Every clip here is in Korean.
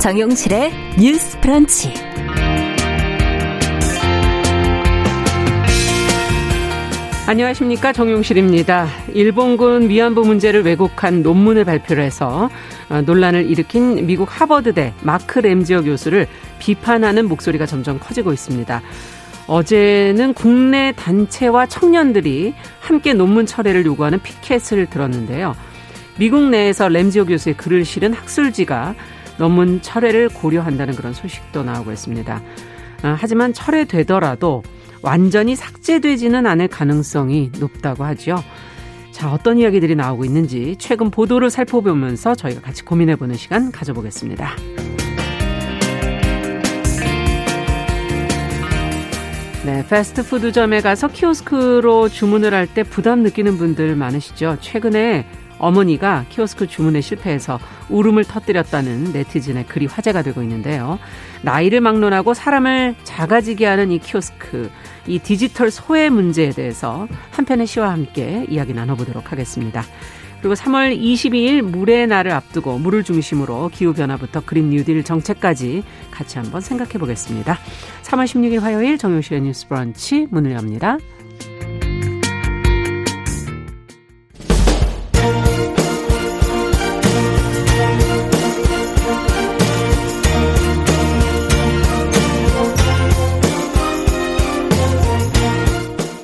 정용실의 뉴스 프런치. 안녕하십니까 정용실입니다. 일본군 위안부 문제를 왜곡한 논문을 발표를 해서 어, 논란을 일으킨 미국 하버드대 마크 램지어 교수를 비판하는 목소리가 점점 커지고 있습니다. 어제는 국내 단체와 청년들이 함께 논문 철회를 요구하는 피켓을 들었는데요. 미국 내에서 램지오 교수의 글을 실은 학술지가 논문 철회를 고려한다는 그런 소식도 나오고 있습니다. 아, 하지만 철회되더라도 완전히 삭제되지는 않을 가능성이 높다고 하죠. 자, 어떤 이야기들이 나오고 있는지 최근 보도를 살펴보면서 저희가 같이 고민해보는 시간 가져보겠습니다. 네, 패스트푸드점에 가서 키오스크로 주문을 할 때 부담 느끼는 분들 많으시죠? 최근에 어머니가 키오스크 주문에 실패해서 울음을 터뜨렸다는 네티즌의 글이 화제가 되고 있는데요. 나이를 막론하고 사람을 작아지게 하는 이 키오스크, 이 디지털 소외 문제에 대해서 한편의 시와 함께 이야기 나눠보도록 하겠습니다. 그리고 3월 22일 물의 날을 앞두고 물을 중심으로 기후변화부터 그린 뉴딜 정책까지 같이 한번 생각해 보겠습니다. 3월 16일 화요일 정용실의 뉴스 브런치 문을 엽니다.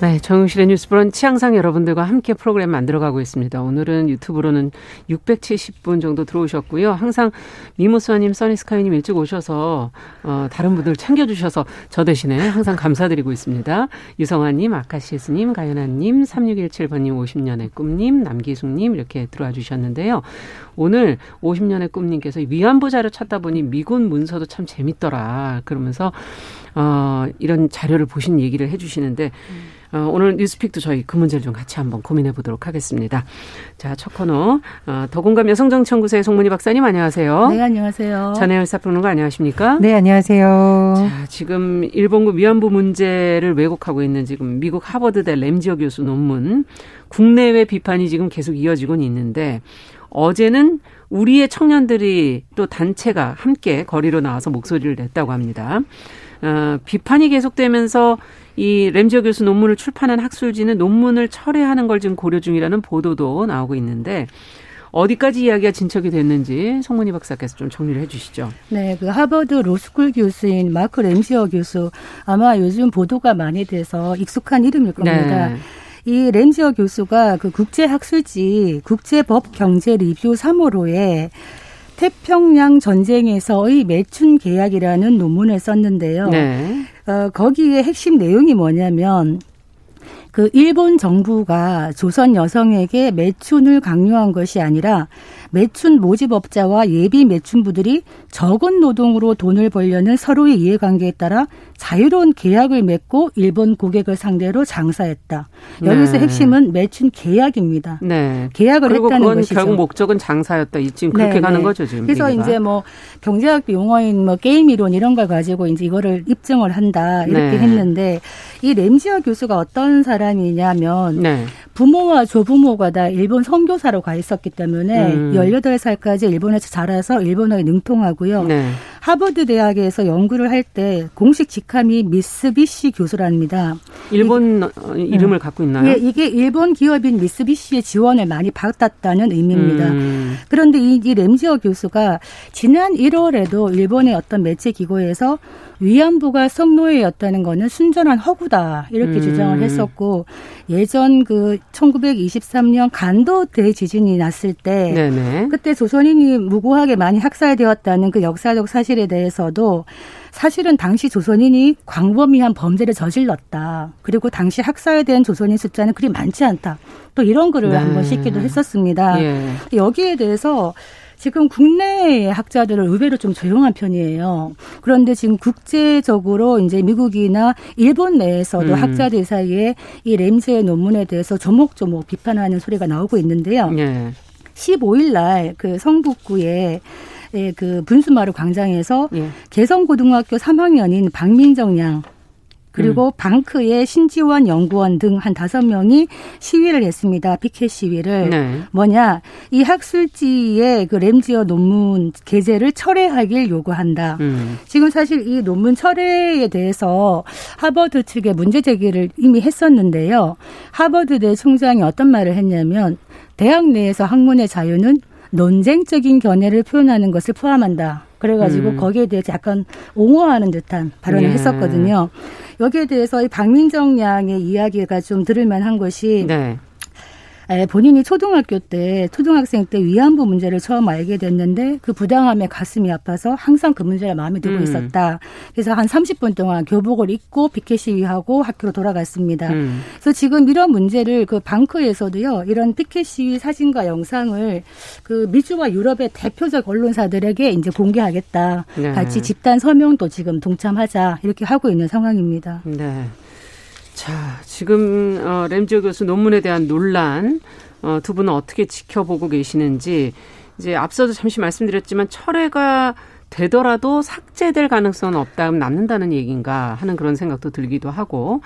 네, 정용실의 뉴스 브런치 항상 여러분들과 함께 프로그램 만들어가고 있습니다. 오늘은 유튜브로는 670분 정도 들어오셨고요. 항상 미모스와님, 써니스카이님 일찍 오셔서 어, 다른 분들 챙겨주셔서 저 대신에 항상 감사드리고 있습니다. 유성아님, 아카시스님, 가연아님, 3617번님, 50년의 꿈님, 남기숙님 이렇게 들어와 주셨는데요. 오늘 50년의 꿈님께서 위안부 자료 찾다 보니 미군 문서도 참 재밌더라. 그러면서 어, 이런 자료를 보신 얘기를 해주시는데 어, 오늘 뉴스픽도 저희 그 문제를 좀 같이 한번 고민해 보도록 하겠습니다. 자, 첫 코너 어, 더공감 여성정치연구소의 송문희 박사님 안녕하세요. 네, 안녕하세요. 전혜연 사평론가 안녕하십니까? 네, 안녕하세요. 자, 지금 일본군 위안부 문제를 왜곡하고 있는 지금 미국 하버드대 램지어 교수 논문 국내외 비판이 지금 계속 이어지곤 있는데 어제는 우리의 청년들이 또 단체가 함께 거리로 나와서 목소리를 냈다고 합니다. 어, 비판이 계속되면서 이 램지어 교수 논문을 출판한 학술지는 논문을 철회하는 걸 지금 고려 중이라는 보도도 나오고 있는데 어디까지 이야기가 진척이 됐는지 송문희 박사께서 좀 정리를 해주시죠. 네, 그 하버드 로스쿨 교수인 마크 램지어 교수 아마 요즘 보도가 많이 돼서 익숙한 이름일 겁니다. 네. 이 램지어 교수가 그 국제학술지 국제법 경제 리뷰 3호로에 태평양 전쟁에서의 매춘 계약이라는 논문을 썼는데요. 네. 어, 거기에 핵심 내용이 뭐냐면 그 일본 정부가 조선 여성에게 매춘을 강요한 것이 아니라 매춘 모집업자와 예비 매춘부들이 적은 노동으로 돈을 벌려는 서로의 이해관계에 따라 자유로운 계약을 맺고 일본 고객을 상대로 장사했다. 여기서 네. 핵심은 매춘 계약입니다. 네. 계약을 했다는 것이죠. 결국 목적은 장사였다. 지금 그렇게 네, 가는 네. 거죠 지금. 그래서 얘기가. 이제 뭐 경제학 용어인 뭐 게임 이론 이런 걸 가지고 이제 이거를 입증을 한다 이렇게 네. 했는데 이 램지어 교수가 어떤 사람이냐면 네. 부모와 조부모가 다 일본 선교사로 가 있었기 때문에 음. 18살까지 일본에서 자라서 일본어에 능통하고요. 네. 하버드 대학에서 연구를 할 때 공식 직 함이 미쓰비시 교수랍니다. 일본 이, 이름을 음. 갖고 있나요? 예, 이게 일본 기업인 미쓰비시의 지원을 많이 받았다는 의미입니다. 음. 그런데 이, 이 램지어 교수가 지난 1월에도 일본의 어떤 매체 기고에서 위안부가 성노예였다는 거는 순전한 허구다 이렇게 음. 주장을 했었고 예전 그 1923년 간도 대지진이 났을 때 네네. 그때 조선인이 무고하게 많이 학살되었다는 그 역사적 사실에 대해서도 사실은 당시 조선인이 광범위한 범죄를 저질렀다. 그리고 당시 학살된 조선인 숫자는 그리 많지 않다. 또 이런 글을 네. 한번 싣기도 했었습니다. 예. 여기에 대해서 지금 국내 학자들은 의외로 좀 조용한 편이에요. 그런데 지금 국제적으로 이제 미국이나 일본 내에서도 음. 학자들 사이에 이 램즈의 논문에 대해서 조목조목 비판하는 소리가 나오고 있는데요. 예. 15일 날 그 성북구에 예, 그 분수마루 광장에서 예. 개성고등학교 3학년인 박민정 양 그리고 음. 방크의 신지원 연구원 등 한 다섯 명이 시위를 했습니다. 피켓 시위를. 네. 뭐냐. 이 학술지의 그 램지어 논문 게재를 철회하길 요구한다. 음. 지금 사실 이 논문 철회에 대해서 하버드 측에 문제 제기를 이미 했었는데요. 하버드대 총장이 어떤 말을 했냐면 대학 내에서 학문의 자유는 논쟁적인 견해를 표현하는 것을 포함한다. 그래가지고 음. 거기에 대해서 약간 옹호하는 듯한 발언을 예. 했었거든요. 여기에 대해서 이 박민정 양의 이야기가 좀 들을만한 것이 네. 본인이 초등학교 때 초등학생 때 위안부 문제를 처음 알게 됐는데 그 부당함에 가슴이 아파서 항상 그 문제를 마음에 두고 음. 있었다. 그래서 한 30분 동안 교복을 입고 피켓 시위하고 학교로 돌아갔습니다. 음. 그래서 지금 이런 문제를 그 방크에서도요. 이런 피켓 시위 사진과 영상을 그 미주와 유럽의 대표적 언론사들에게 이제 공개하겠다. 네. 같이 집단 서명도 지금 동참하자 이렇게 하고 있는 상황입니다. 네. 자, 지금 어, 램지오 교수 논문에 대한 논란 어, 두 분은 어떻게 지켜보고 계시는지 이제 앞서도 잠시 말씀드렸지만 철회가 되더라도 삭제될 가능성은 없다, 남는다는 얘기인가 하는 그런 생각도 들기도 하고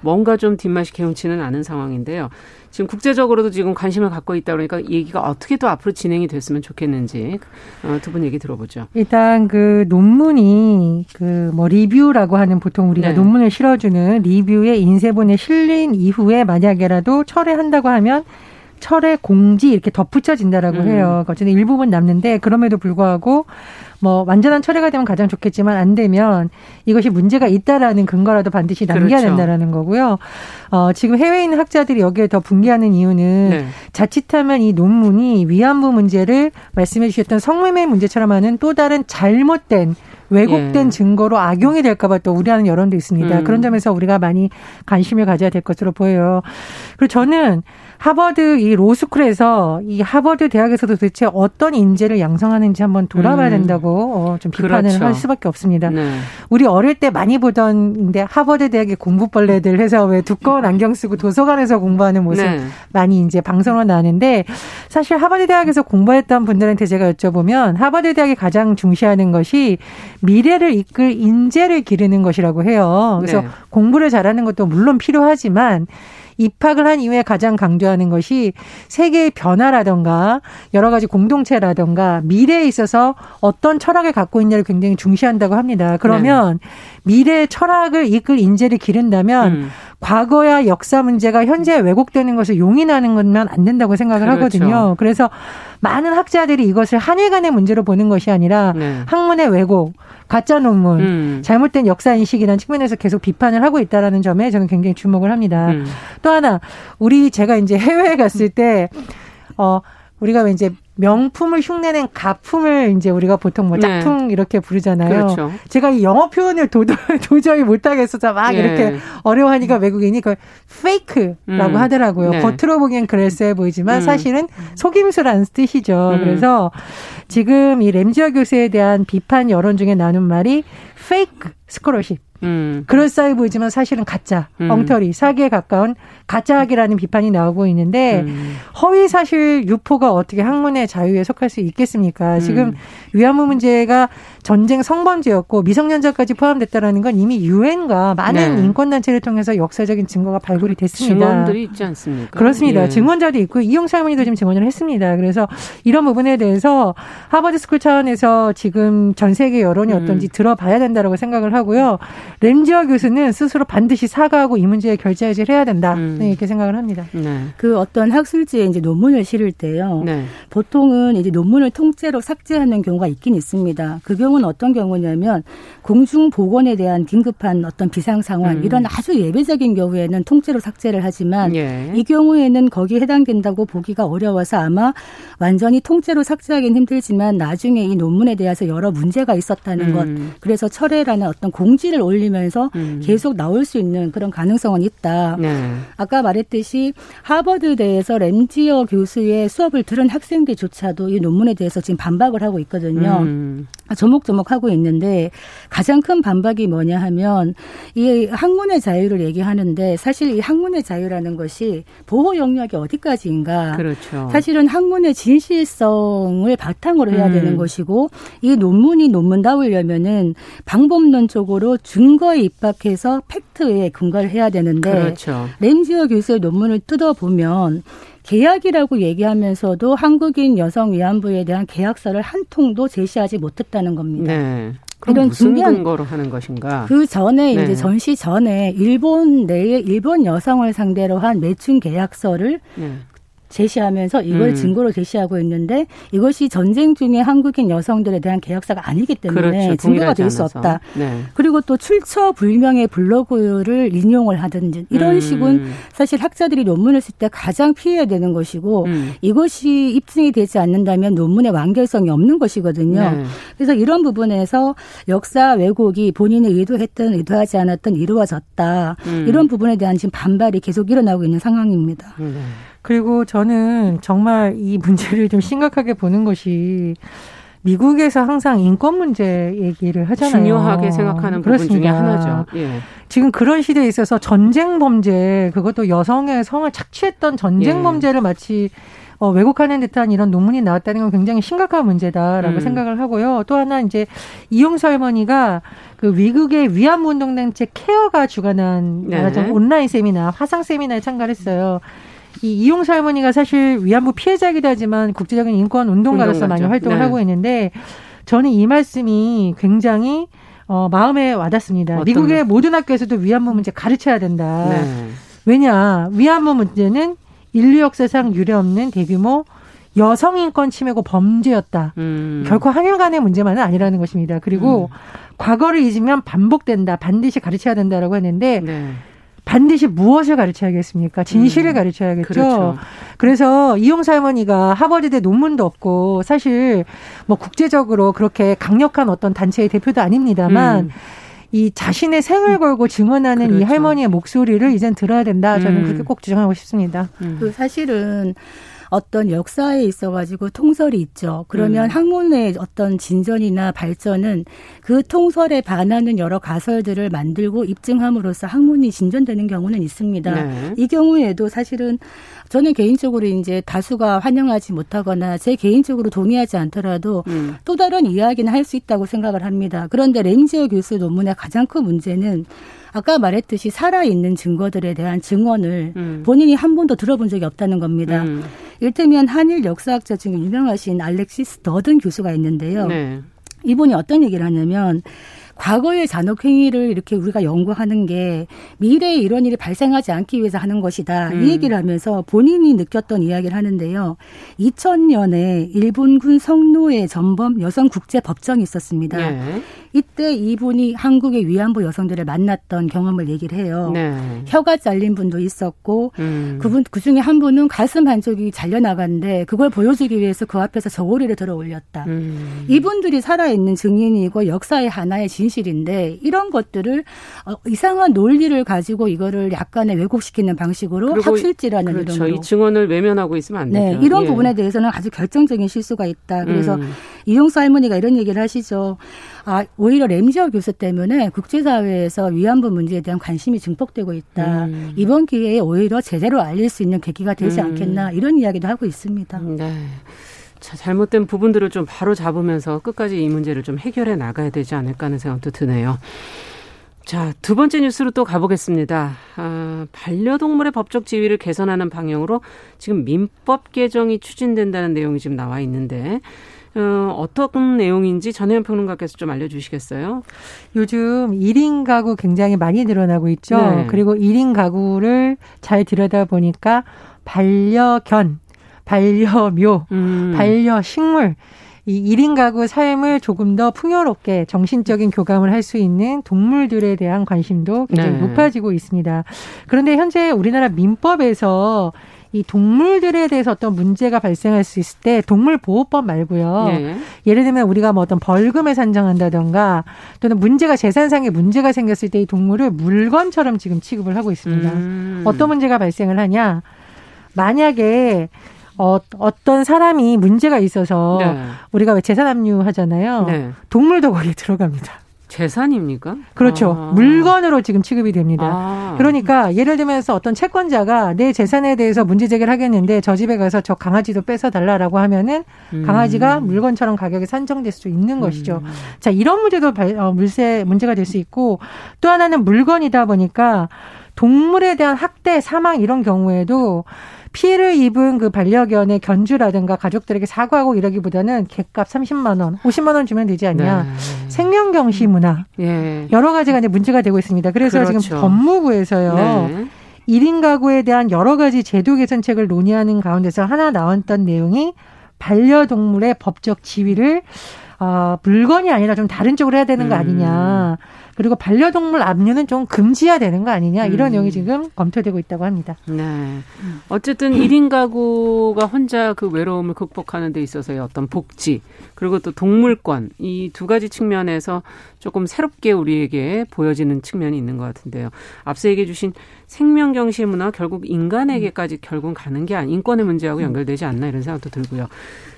뭔가 좀 뒷맛이 개운치는 않은 상황인데요. 지금 국제적으로도 지금 관심을 갖고 있다 그러니까 얘기가 어떻게 또 앞으로 진행이 됐으면 좋겠는지 어, 두분 얘기 들어보죠. 일단 그 논문이 그 뭐 리뷰라고 하는 보통 우리가 네. 논문을 실어주는 리뷰에 인쇄본에 실린 이후에 만약에라도 철회한다고 하면 철회 공지 이렇게 덧붙여진다라고 음. 해요. 어쨌든 일부분 남는데 그럼에도 불구하고 뭐 완전한 철회가 되면 가장 좋겠지만 안 되면 이것이 문제가 있다라는 근거라도 반드시 남겨야 그렇죠. 된다라는 거고요. 어, 지금 해외에 있는 학자들이 여기에 더 붕괴하는 이유는 네. 자칫하면 이 논문이 위안부 문제를 말씀해 주셨던 성매매 문제처럼 하는 또 다른 잘못된 왜곡된 예. 증거로 악용이 될까봐 또 우려하는 여론도 있습니다. 음. 그런 점에서 우리가 많이 관심을 가져야 될 것으로 보여요. 그리고 저는 하버드 이 로스쿨에서 이 하버드 대학에서도 도대체 어떤 인재를 양성하는지 한번 돌아봐야 음. 된다고 어, 좀 비판을 그렇죠. 할 수밖에 없습니다. 네. 우리 어릴 때 많이 보던인데 하버드 대학의 공부벌레들 해서 왜 두꺼운 안경 쓰고 도서관에서 공부하는 모습 네. 많이 이제 방송으로 나는데 사실 하버드 대학에서 공부했던 분들한테 제가 여쭤보면 하버드 대학이 가장 중시하는 것이 미래를 이끌 인재를 기르는 것이라고 해요. 그래서 네. 공부를 잘하는 것도 물론 필요하지만 입학을 한 이후에 가장 강조하는 것이 세계의 변화라던가 여러 가지 공동체라던가 미래에 있어서 어떤 철학을 갖고 있냐를 굉장히 중시한다고 합니다. 그러면 네. 미래의 철학을 이끌 인재를 기른다면 음. 과거야 역사 문제가 현재 왜곡되는 것을 용인하는 것만 안 된다고 생각을 그렇죠. 하거든요. 그래서 많은 학자들이 이것을 한일 간의 문제로 보는 것이 아니라 네. 학문의 왜곡, 가짜 논문, 음. 잘못된 역사 인식이라는 측면에서 계속 비판을 하고 있다라는 점에 저는 굉장히 주목을 합니다. 음. 또 하나 우리 제가 이제 해외에 갔을 때 어. 우리가 이제 명품을 흉내낸 가품을 이제 우리가 보통 뭐 네. 짝퉁 네. 이렇게 부르잖아요. 그렇죠. 제가 이 영어 표현을 도도, 도저히 못하겠어서 막 네. 이렇게 어려워하니까 외국인이 그걸 페이크라고 음. 하더라고요. 네. 겉으로 보기엔 그럴싸해 보이지만 음. 사실은 속임수라는 뜻이죠. 음. 그래서 지금 이 램지어 교수에 대한 비판 여론 중에 나눈 말이 페이크 스코러십. 음. 그럴싸해 보이지만 사실은 가짜, 음. 엉터리, 사기에 가까운 가짜학이라는 비판이 나오고 있는데 음. 허위 사실 유포가 어떻게 학문의 자유에 속할 수 있겠습니까? 음. 지금 위안부 문제가 전쟁 성범죄였고 미성년자까지 포함됐다라는 건 이미 유엔과 많은 네. 인권 단체를 통해서 역사적인 증거가 발굴이 됐습니다. 증언들이 있지 않습니까? 그렇습니다. 예. 증언자도 있고 이용수 할머니도 지금 증언을 했습니다. 그래서 이런 부분에 대해서 하버드 스쿨 차원에서 지금 전 세계 여론이 음. 어떤지 들어봐야 된다라고 생각을 하고요. 램지어 교수는 스스로 반드시 사과하고 이 문제에 결재해지를 해야 된다. 음. 네, 이렇게 생각을 합니다. 네. 그 어떤 학술지에 이제 논문을 실을 때요. 네. 보통은 이제 논문을 통째로 삭제하는 경우가 있긴 있습니다. 그 경우는 어떤 경우냐면 공중 보건에 대한 긴급한 어떤 비상 상황 음. 이런 아주 예외적인 경우에는 통째로 삭제를 하지만 예. 이 경우에는 거기에 해당된다고 보기가 어려워서 아마 완전히 통째로 삭제하기는 힘들지만 나중에 이 논문에 대해서 여러 문제가 있었다는 음. 것 그래서 철회라는 어떤 공지를 올리는 머물면서 음. 계속 나올 수 있는 그런 가능성은 있다. 네. 아까 말했듯이 하버드대에서 램지어 교수의 수업을 들은 학생들조차도 이 논문에 대해서 지금 반박을 하고 있거든요. 음. 조목조목 하고 있는데 가장 큰 반박이 뭐냐 하면 이 학문의 자유를 얘기하는데 사실 이 학문의 자유라는 것이 보호 영역이 어디까지인가? 그렇죠. 사실은 학문의 진실성을 바탕으로 해야 음. 되는 것이고 이 논문이 논문다우려면은 방법론적으로 증 거에 입각해서 팩트에 근거를 해야 되는데 그렇죠. 램지어 교수의 논문을 뜯어 보면 계약이라고 얘기하면서도 한국인 여성 위안부에 대한 계약서를 한 통도 제시하지 못했다는 겁니다. 네. 이런 무슨 중요한 근거로 하는 것인가? 그 전에 네. 이제 전시 전에 일본 내에 일본 여성을 상대로 한 매춘 계약서를 네. 제시하면서 이걸 음. 증거로 제시하고 있는데 이것이 전쟁 중에 한국인 여성들에 대한 계약서가 아니기 때문에 그렇죠. 증거가 될 수 없다. 네. 그리고 또 출처 불명의 블로그를 인용을 하든지 이런 음. 식은 사실 학자들이 논문을 쓸 때 가장 피해야 되는 것이고 음. 이것이 입증이 되지 않는다면 논문의 완결성이 없는 것이거든요. 네. 그래서 이런 부분에서 역사 왜곡이 본인이 의도했든 의도하지 않았든 이루어졌다. 음. 이런 부분에 대한 지금 반발이 계속 일어나고 있는 상황입니다. 네. 그리고 저는 정말 이 문제를 좀 심각하게 보는 것이 미국에서 항상 인권 문제 얘기를 하잖아요. 중요하게 생각하는 그렇습니다. 부분 중에 하나죠. 예. 지금 그런 시대에 있어서 전쟁 범죄, 그것도 여성의 성을 착취했던 전쟁 예. 범죄를 마치 어, 왜곡하는 듯한 이런 논문이 나왔다는 건 굉장히 심각한 문제다라고 음. 생각을 하고요. 또 하나 이제 이용수 할머니가 그 미국의 위안부 운동단체 케어가 주관한 네. 온라인 세미나, 화상 세미나에 참가를 했어요. 이 이용사 할머니가 사실 위안부 피해자이기도 하지만 국제적인 인권 운동가로서 많이 활동을 네. 하고 있는데 저는 이 말씀이 굉장히 어, 마음에 와닿습니다. 미국의 모든 학교에서도 위안부 문제 가르쳐야 된다. 네. 왜냐 위안부 문제는 인류 역사상 유례없는 대규모 여성 인권 침해고 범죄였다. 음. 결코 한일 간의 문제만은 아니라는 것입니다. 그리고 음. 과거를 잊으면 반복된다. 반드시 가르쳐야 된다라고 했는데 네. 반드시 무엇을 가르쳐야겠습니까? 진실을 음. 가르쳐야겠죠. 그렇죠. 그래서 이용사 할머니가 하버드대 논문도 없고 사실 뭐 국제적으로 그렇게 강력한 어떤 단체의 대표도 아닙니다만 음. 이 자신의 생을 걸고 증언하는 그렇죠. 이 할머니의 목소리를 이젠 들어야 된다. 저는 음. 그렇게 꼭 주장하고 싶습니다. 음. 그 사실은 어떤 역사에 있어 가지고 통설이 있죠. 그러면 음. 학문의 어떤 진전이나 발전은 그 통설에 반하는 여러 가설들을 만들고 입증함으로써 학문이 진전되는 경우는 있습니다. 네. 이 경우에도 사실은 저는 개인적으로 이제 다수가 환영하지 못하거나 제 개인적으로 동의하지 않더라도 음. 또 다른 이야기는 할 수 있다고 생각을 합니다. 그런데 렌지어 교수 논문의 가장 큰 문제는 아까 말했듯이 살아있는 증거들에 대한 증언을 음. 본인이 한 번도 들어본 적이 없다는 겁니다. 음. 일테면 한일 역사학자 중에 유명하신 알렉시스 더든 교수가 있는데요. 네. 이분이 어떤 얘기를 하냐면 과거의 잔혹 행위를 이렇게 우리가 연구하는 게 미래에 이런 일이 발생하지 않기 위해서 하는 것이다. 음. 이 얘기를 하면서 본인이 느꼈던 이야기를 하는데요. 2000년에 일본군 성노예 전범 여성 국제 법정이 있었습니다. 네. 이때 이분이 한국의 위안부 여성들을 만났던 경험을 얘기를 해요. 네. 혀가 잘린 분도 있었고 음. 그분 그 중에 한 분은 가슴 한쪽이 잘려 나갔는데 그걸 보여주기 위해서 그 앞에서 저고리를 들어 올렸다. 음. 이분들이 살아 있는 증인이고 역사의 하나의 진실인데 이런 것들을 어, 이상한 논리를 가지고 이거를 약간의 왜곡시키는 방식으로 학술지라는 그렇죠. 이름으로 이 증언을 외면하고 있으면 안 네, 되죠. 이런 예. 부분에 대해서는 아주 결정적인 실수가 있다. 그래서 음. 이용수 할머니가 이런 얘기를 하시죠. 아, 오히려 램지어 교수 때문에 국제사회에서 위안부 문제에 대한 관심이 증폭되고 있다. 음. 이번 기회에 오히려 제대로 알릴 수 있는 계기가 되지 음. 않겠나 이런 이야기도 하고 있습니다. 네. 자, 잘못된 부분들을 좀 바로 잡으면서 끝까지 이 문제를 좀 해결해 나가야 되지 않을까 하는 생각도 드네요. 자, 두 번째 뉴스로 또 가보겠습니다. 아, 반려동물의 법적 지위를 개선하는 방향으로 지금 민법 개정이 추진된다는 내용이 지금 나와 있는데, 어, 어떤 내용인지 전혜연 평론가께서 좀 알려주시겠어요? 요즘 1인 가구 굉장히 많이 늘어나고 있죠. 네. 그리고 1인 가구를 잘 들여다보니까 반려견, 반려묘, 음. 반려식물 이 1인 가구 삶을 조금 더 풍요롭게 정신적인 교감을 할 수 있는 동물들에 대한 관심도 굉장히 네. 높아지고 있습니다. 그런데 현재 우리나라 민법에서 이 동물들에 대해서 어떤 문제가 발생할 수 있을 때 동물보호법 말고요. 네. 예를 들면 우리가 뭐 어떤 벌금을 산정한다던가 또는 문제가 재산상의 문제가 생겼을 때 이 동물을 물건처럼 지금 취급을 하고 있습니다. 음. 어떤 문제가 발생을 하냐? 만약에 어, 어떤 사람이 문제가 있어서 네. 우리가 왜 재산 압류 하잖아요. 네. 동물도 거기에 들어갑니다. 재산입니까? 그렇죠. 아. 물건으로 지금 취급이 됩니다. 아. 그러니까 예를 들면서 어떤 채권자가 내 재산에 대해서 문제 제기를 하겠는데 저 집에 가서 저 강아지도 뺏어 달라라고 하면은 음. 강아지가 물건처럼 가격이 산정될 수 있는 음. 것이죠. 자, 이런 문제도 발, 어, 물세 문제가 될 수 있고 또 하나는 물건이다 보니까 동물에 대한 학대, 사망 이런 경우에도 피해를 입은 그 반려견의 견주라든가 가족들에게 사과하고 이러기보다는 객값 30만 원, 50만 원 주면 되지 않냐. 네. 생명 경시 문화. 예. 여러 가지가 이제 문제가 되고 있습니다. 그래서 그렇죠. 지금 법무부에서요. 네. 1인 가구에 대한 여러 가지 제도 개선책을 논의하는 가운데서 하나 나왔던 내용이 반려동물의 법적 지위를 어, 물건이 아니라 좀 다른 쪽으로 해야 되는 거 음. 아니냐. 그리고 반려동물 압류는 좀 금지해야 되는 거 아니냐 이런 음. 내용이 지금 검토되고 있다고 합니다. 네. 어쨌든 1인 가구가 혼자 그 외로움을 극복하는 데 있어서의 어떤 복지 그리고 또 동물권 이 두 가지 측면에서 조금 새롭게 우리에게 보여지는 측면이 있는 것 같은데요. 앞서 얘기해 주신 생명경시 문화 결국 인간에게까지 결국 가는 게 아닌 인권의 문제하고 연결되지 않나 이런 생각도 들고요.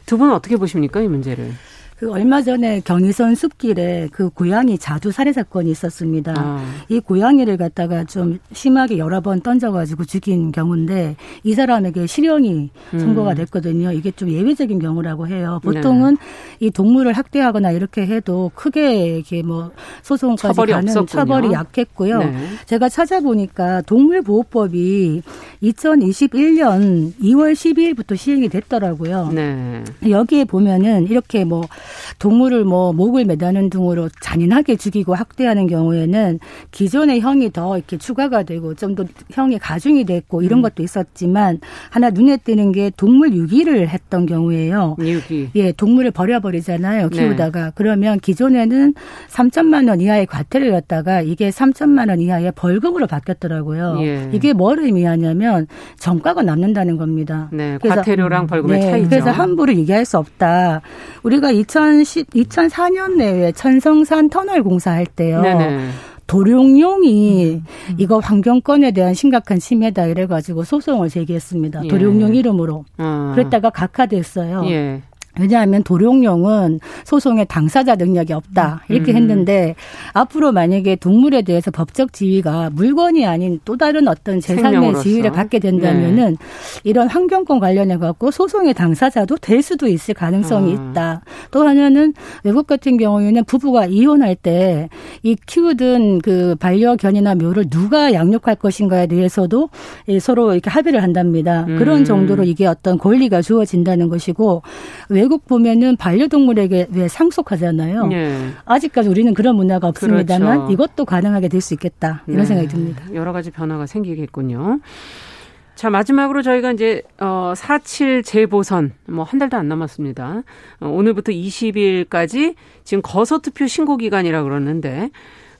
두 분은 어떻게 보십니까 이 문제를? 그 얼마 전에 경의선 숲길에 그 고양이 자두 살해 사건이 있었습니다. 아. 이 고양이를 갖다가 좀 심하게 여러 번 던져가지고 죽인 경우인데 이 사람에게 실형이 음. 선고가 됐거든요. 이게 좀 예외적인 경우라고 해요. 보통은 네. 이 동물을 학대하거나 이렇게 해도 크게 이게 뭐 소송까지 처벌이 가는 없었군요. 처벌이 약했고요. 네. 제가 찾아보니까 동물보호법이 2021년 2월 12일부터 시행이 됐더라고요. 네. 여기에 보면은 이렇게 뭐 동물을 뭐 목을 매다는 등으로 잔인하게 죽이고 학대하는 경우에는 기존의 형이 더 이렇게 추가가 되고 좀 더 형이 가중이 됐고 이런 음. 것도 있었지만 하나 눈에 띄는 게 동물 유기를 했던 경우에요. 유기. 예, 동물을 버려버리잖아요. 네. 키우다가 네. 그러면 기존에는 3천만 원 이하의 과태료였다가 이게 3천만 원 이하의 벌금으로 바뀌었더라고요. 예. 이게 뭘 의미하냐면 정가가 남는다는 겁니다. 네, 과태료랑 벌금의 네, 차이죠. 그래서 함부로 얘기할 수 없다. 우리가 2010, 2004년 내에 천성산 터널 공사할 때요. 네네. 도룡용이 음, 음. 이거 환경권에 대한 심각한 침해다 이래가지고 소송을 제기했습니다. 예. 도룡용 이름으로. 어. 그랬다가 각하됐어요. 예. 왜냐하면 도룡령은 소송의 당사자 능력이 없다 이렇게 음. 했는데 앞으로 만약에 동물에 대해서 법적 지위가 물건이 아닌 또 다른 어떤 재산의 지위를 받게 된다면은 네. 이런 환경권 관련해 갖고 소송의 당사자도 될 수도 있을 가능성이 아. 있다. 또 하나는 외국 같은 경우에는 부부가 이혼할 때 이 키우던 그 반려견이나 묘를 누가 양육할 것인가에 대해서도 서로 이렇게 합의를 한답니다. 음. 그런 정도로 이게 어떤 권리가 주어진다는 것이고 외국 보면은 반려동물에게 왜 상속하잖아요. 네. 아직까지 우리는 그런 문화가 없습니다만 그렇죠. 이것도 가능하게 될 수 있겠다 이런 네. 생각이 듭니다. 여러 가지 변화가 생기겠군요. 자, 마지막으로 저희가 이제, 어, 4.7 재보선, 뭐, 한 달도 안 남았습니다. 어, 오늘부터 20일까지 지금 거서투표 신고 기간이라 그러는데,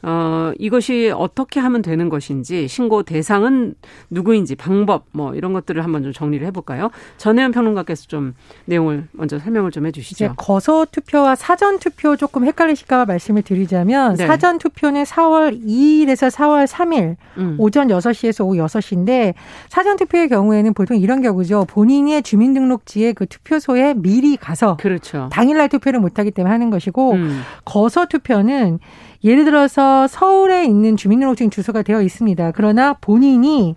어, 이것이 어떻게 하면 되는 것인지 신고 대상은 누구인지 방법 뭐 이런 것들을 한번 좀 정리를 해볼까요? 전혜연 평론가께서 좀 내용을 먼저 설명을 좀 해주시죠. 거소 투표와 사전 투표 조금 헷갈리실까 말씀을 드리자면 네. 사전 투표는 4월 2일에서 4월 3일 음. 오전 6시에서 오후 6시인데 사전 투표의 경우에는 보통 이런 경우죠. 본인의 주민등록지에 그 투표소에 미리 가서 그렇죠. 당일날 투표를 못하기 때문에 하는 것이고 음. 거소 투표는 예를 들어서 서울에 있는 주민등록증 주소가 되어 있습니다. 그러나 본인이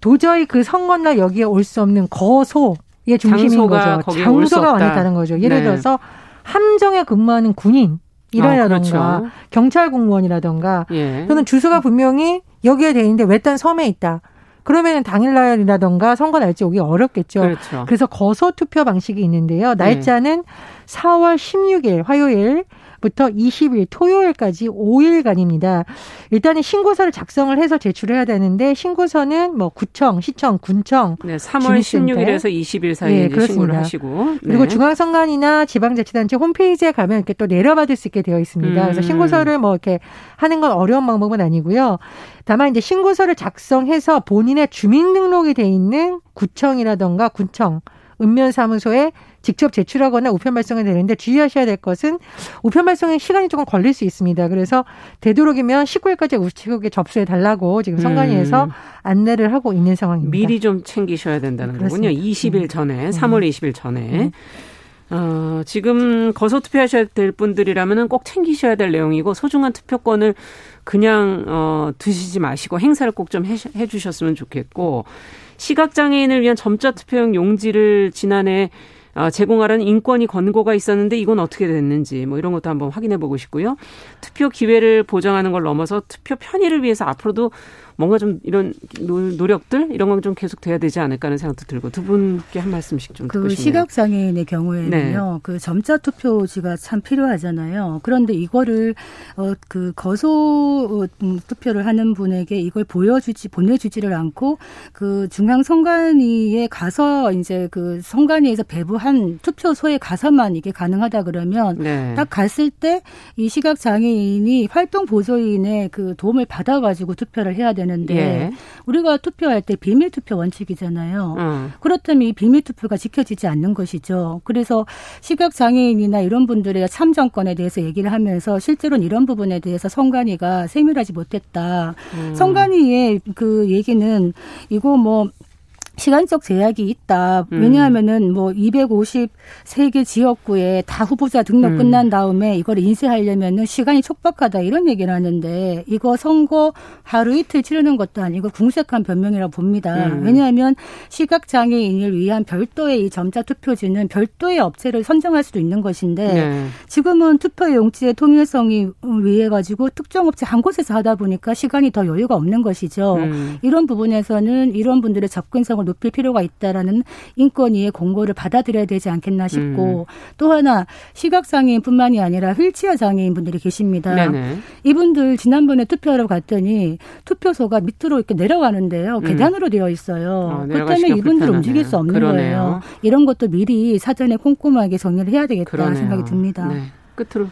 도저히 그 선거날 여기에 올 수 없는 거소의 중심인 거죠. 장소가 다른 거죠. 예를 네. 들어서 함정에 근무하는 군인 이라던가 아, 그렇죠. 경찰 공무원이라던가 예. 또는 주소가 분명히 여기에 돼 있는데 외딴 섬에 있다. 그러면은 당일 날이라던가 선거 날짜 오기 어렵겠죠. 그렇죠. 그래서 거소 투표 방식이 있는데요. 날짜는 네. 4월 16일 화요일 부터 20일 토요일까지 5일간입니다. 일단은 신고서를 작성을 해서 제출해야 되는데 신고서는 뭐 구청, 시청, 군청, 네, 3월 16일에서 20일 사이에 네, 신고를 하시고 네. 그리고 중앙선관위나 지방자치단체 홈페이지에 가면 이렇게 또 내려받을 수 있게 되어 있습니다. 음. 그래서 신고서를 뭐 이렇게 하는 건 어려운 방법은 아니고요. 다만 이제 신고서를 작성해서 본인의 주민등록이 돼 있는 구청이라던가 군청 읍면사무소에 직접 제출하거나 우편 발송이 되는데 주의하셔야 될 것은 우편 발송에 시간이 조금 걸릴 수 있습니다. 그래서 되도록이면 19일까지 우체국에 접수해 달라고 지금 성관위에서 음. 안내를 하고 있는 상황입니다. 미리 좀 챙기셔야 된다는 그렇습니다. 거군요. 20일 전에, 3월 20일 전에. 음. 어, 지금 거소 투표하셔야 될 분들이라면은 꼭 챙기셔야 될 내용이고 소중한 투표권을 그냥 어 드시지 마시고 행사를 꼭 좀 해 주셨으면 좋겠고 시각 장애인을 위한 점자 투표용 용지를 지난해 어, 제공하라는 인권이 권고가 있었는데 이건 어떻게 됐는지 뭐 이런 것도 한번 확인해 보고 싶고요. 투표 기회를 보장하는 걸 넘어서 투표 편의를 위해서 앞으로도 뭔가 좀 이런 노력들 이런 건 좀 계속 돼야 되지 않을까 하는 생각도 들고 두 분께 한 말씀씩 좀 그. 시각 장애인의 경우에는요. 네. 그 점자 투표지가 참 필요하잖아요. 그런데 이거를 어 그 거소 음, 투표를 하는 분에게 이걸 보여주지 보내주지를 않고 그 중앙 선관위에 가서 이제 그 선관위에서 배부한 투표소에 가서만 이게 가능하다 그러면 네. 딱 갔을 때 이 시각 장애인이 활동 보조인의 그 도움을 받아가지고 투표를 해야 되는. 되는데 예. 우리가 투표할 때 비밀 투표 원칙이잖아요. 음. 그렇다면 이 비밀 투표가 지켜지지 않는 것이죠. 그래서 시각 장애인이나 이런 분들의 참정권에 대해서 얘기를 하면서 실제로는 이런 부분에 대해서 성관위가 세밀하지 못했다. 음. 성관위의 그 얘기는 이거 뭐 시간적 제약이 있다. 음. 왜냐하면은 뭐 253개 지역구에 다 후보자 등록 음. 끝난 다음에 이걸 인쇄하려면은 시간이 촉박하다 이런 얘기를 하는데 이거 선거 하루 이틀 치르는 것도 아니고 궁색한 변명이라고 봅니다. 음. 왜냐하면 시각 장애인을 위한 별도의 이 점자 투표지는 별도의 업체를 선정할 수도 있는 것인데 네. 지금은 투표 용지의 통일성이 위해 가지고 특정 업체 한 곳에서 하다 보니까 시간이 더 여유가 없는 것이죠. 음. 이런 부분에서는 이런 분들의 접근성을 높일 필요가 있다라는 인권위의 공고를 받아들여야 되지 않겠나 싶고 음. 또 하나 시각장애인뿐만이 아니라 휠체어 장애인 분들이 계십니다. 네네. 이분들 지난번에 투표하러 갔더니 투표소가 밑으로 이렇게 내려가는데요. 음. 계단으로 되어 있어요. 어, 그렇다면 이분들 움직일 수 없는 그러네요. 거예요. 이런 것도 미리 사전에 꼼꼼하게 정리를 해야 되겠다 그러네요. 생각이 듭니다. 네. 끝으로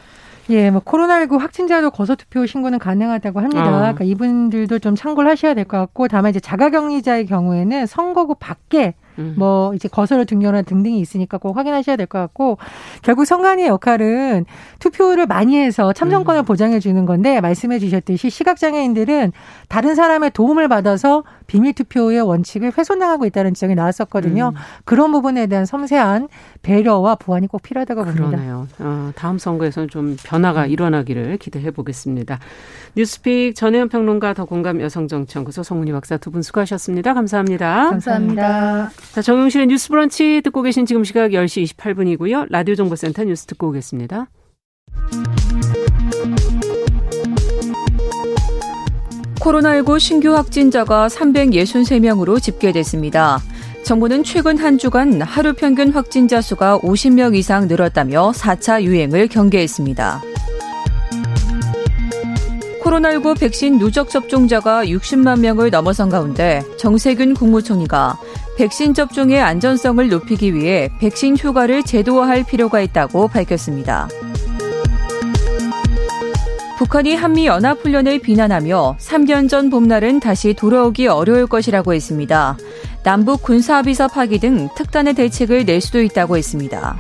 예, 뭐 코로나19 확진자도 거소 투표 신고는 가능하다고 합니다. 어. 그러니까 이분들도 좀 참고를 하셔야 될 것 같고 다만 이제 자가격리자의 경우에는 선거구 밖에 음. 뭐 이제 거소를 등교나 등등이 있으니까 꼭 확인하셔야 될 것 같고 결국 선관위의 역할은 투표를 많이 해서 참정권을 음. 보장해 주는 건데 말씀해 주셨듯이 시각장애인들은 다른 사람의 도움을 받아서 비밀 투표의 원칙을 훼손당하고 있다는 지적이 나왔었거든요. 음. 그런 부분에 대한 섬세한 배려와 보완이 꼭 필요하다고 봅니다. 그러네요. 어, 다음 선거에서는 좀 변화가 음. 일어나기를 기대해 보겠습니다. 뉴스픽 전혜연 평론가 더 공감 여성정치연구소 송문희 박사 두 분 수고하셨습니다. 감사합니다. 감사합니다. 자, 정용실의 뉴스 브런치 듣고 계신 지금 시각 10시 28분이고요. 라디오 정보센터 뉴스 듣고 오겠습니다. 코로나19 신규 확진자가 363명으로 집계됐습니다. 정부는 최근 한 주간 하루 평균 확진자 수가 50명 이상 늘었다며 4차 유행을 경계했습니다. 코로나19 백신 누적 접종자가 60만 명을 넘어선 가운데 정세균 국무총리가 백신 접종의 안전성을 높이기 위해 백신 휴가를 제도화할 필요가 있다고 밝혔습니다. 북한이 한미 연합훈련을 비난하며 3년 전 봄날은 다시 돌아오기 어려울 것이라고 했습니다. 남북 군사합의서 파기 등 특단의 대책을 낼 수도 있다고 했습니다.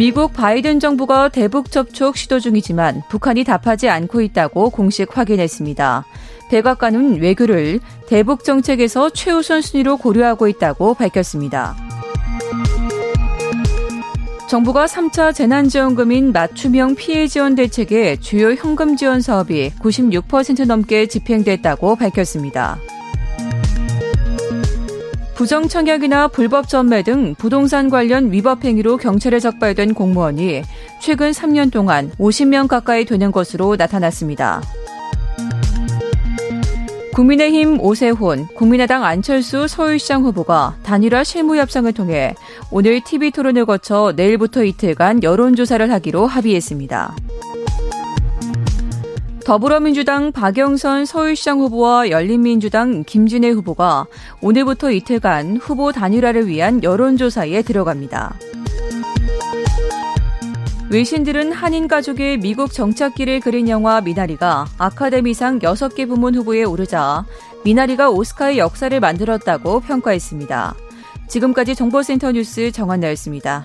미국 바이든 정부가 대북 접촉 시도 중이지만 북한이 답하지 않고 있다고 공식 확인했습니다. 백악관은 외교를 대북 정책에서 최우선 순위로 고려하고 있다고 밝혔습니다. 정부가 3차 재난지원금인 맞춤형 피해 지원 대책의 주요 현금 지원 사업이 96% 넘게 집행됐다고 밝혔습니다. 부정 청약이나 불법 전매 등 부동산 관련 위법 행위로 경찰에 적발된 공무원이 최근 3년 동안 50명 가까이 되는 것으로 나타났습니다. 국민의힘 오세훈, 국민의당 안철수 서울시장 후보가 단일화 실무 협상을 통해 오늘 TV 토론을 거쳐 내일부터 이틀간 여론조사를 하기로 합의했습니다. 더불어민주당 박영선 서울시장 후보와 열린민주당 김진애 후보가 오늘부터 이틀간 후보 단일화를 위한 여론조사에 들어갑니다. 외신들은 한인 가족의 미국 정착기를 그린 영화 미나리가 아카데미상 6개 부문 후보에 오르자 미나리가 오스카의 역사를 만들었다고 평가했습니다. 지금까지 정보센터 뉴스 정한나였습니다.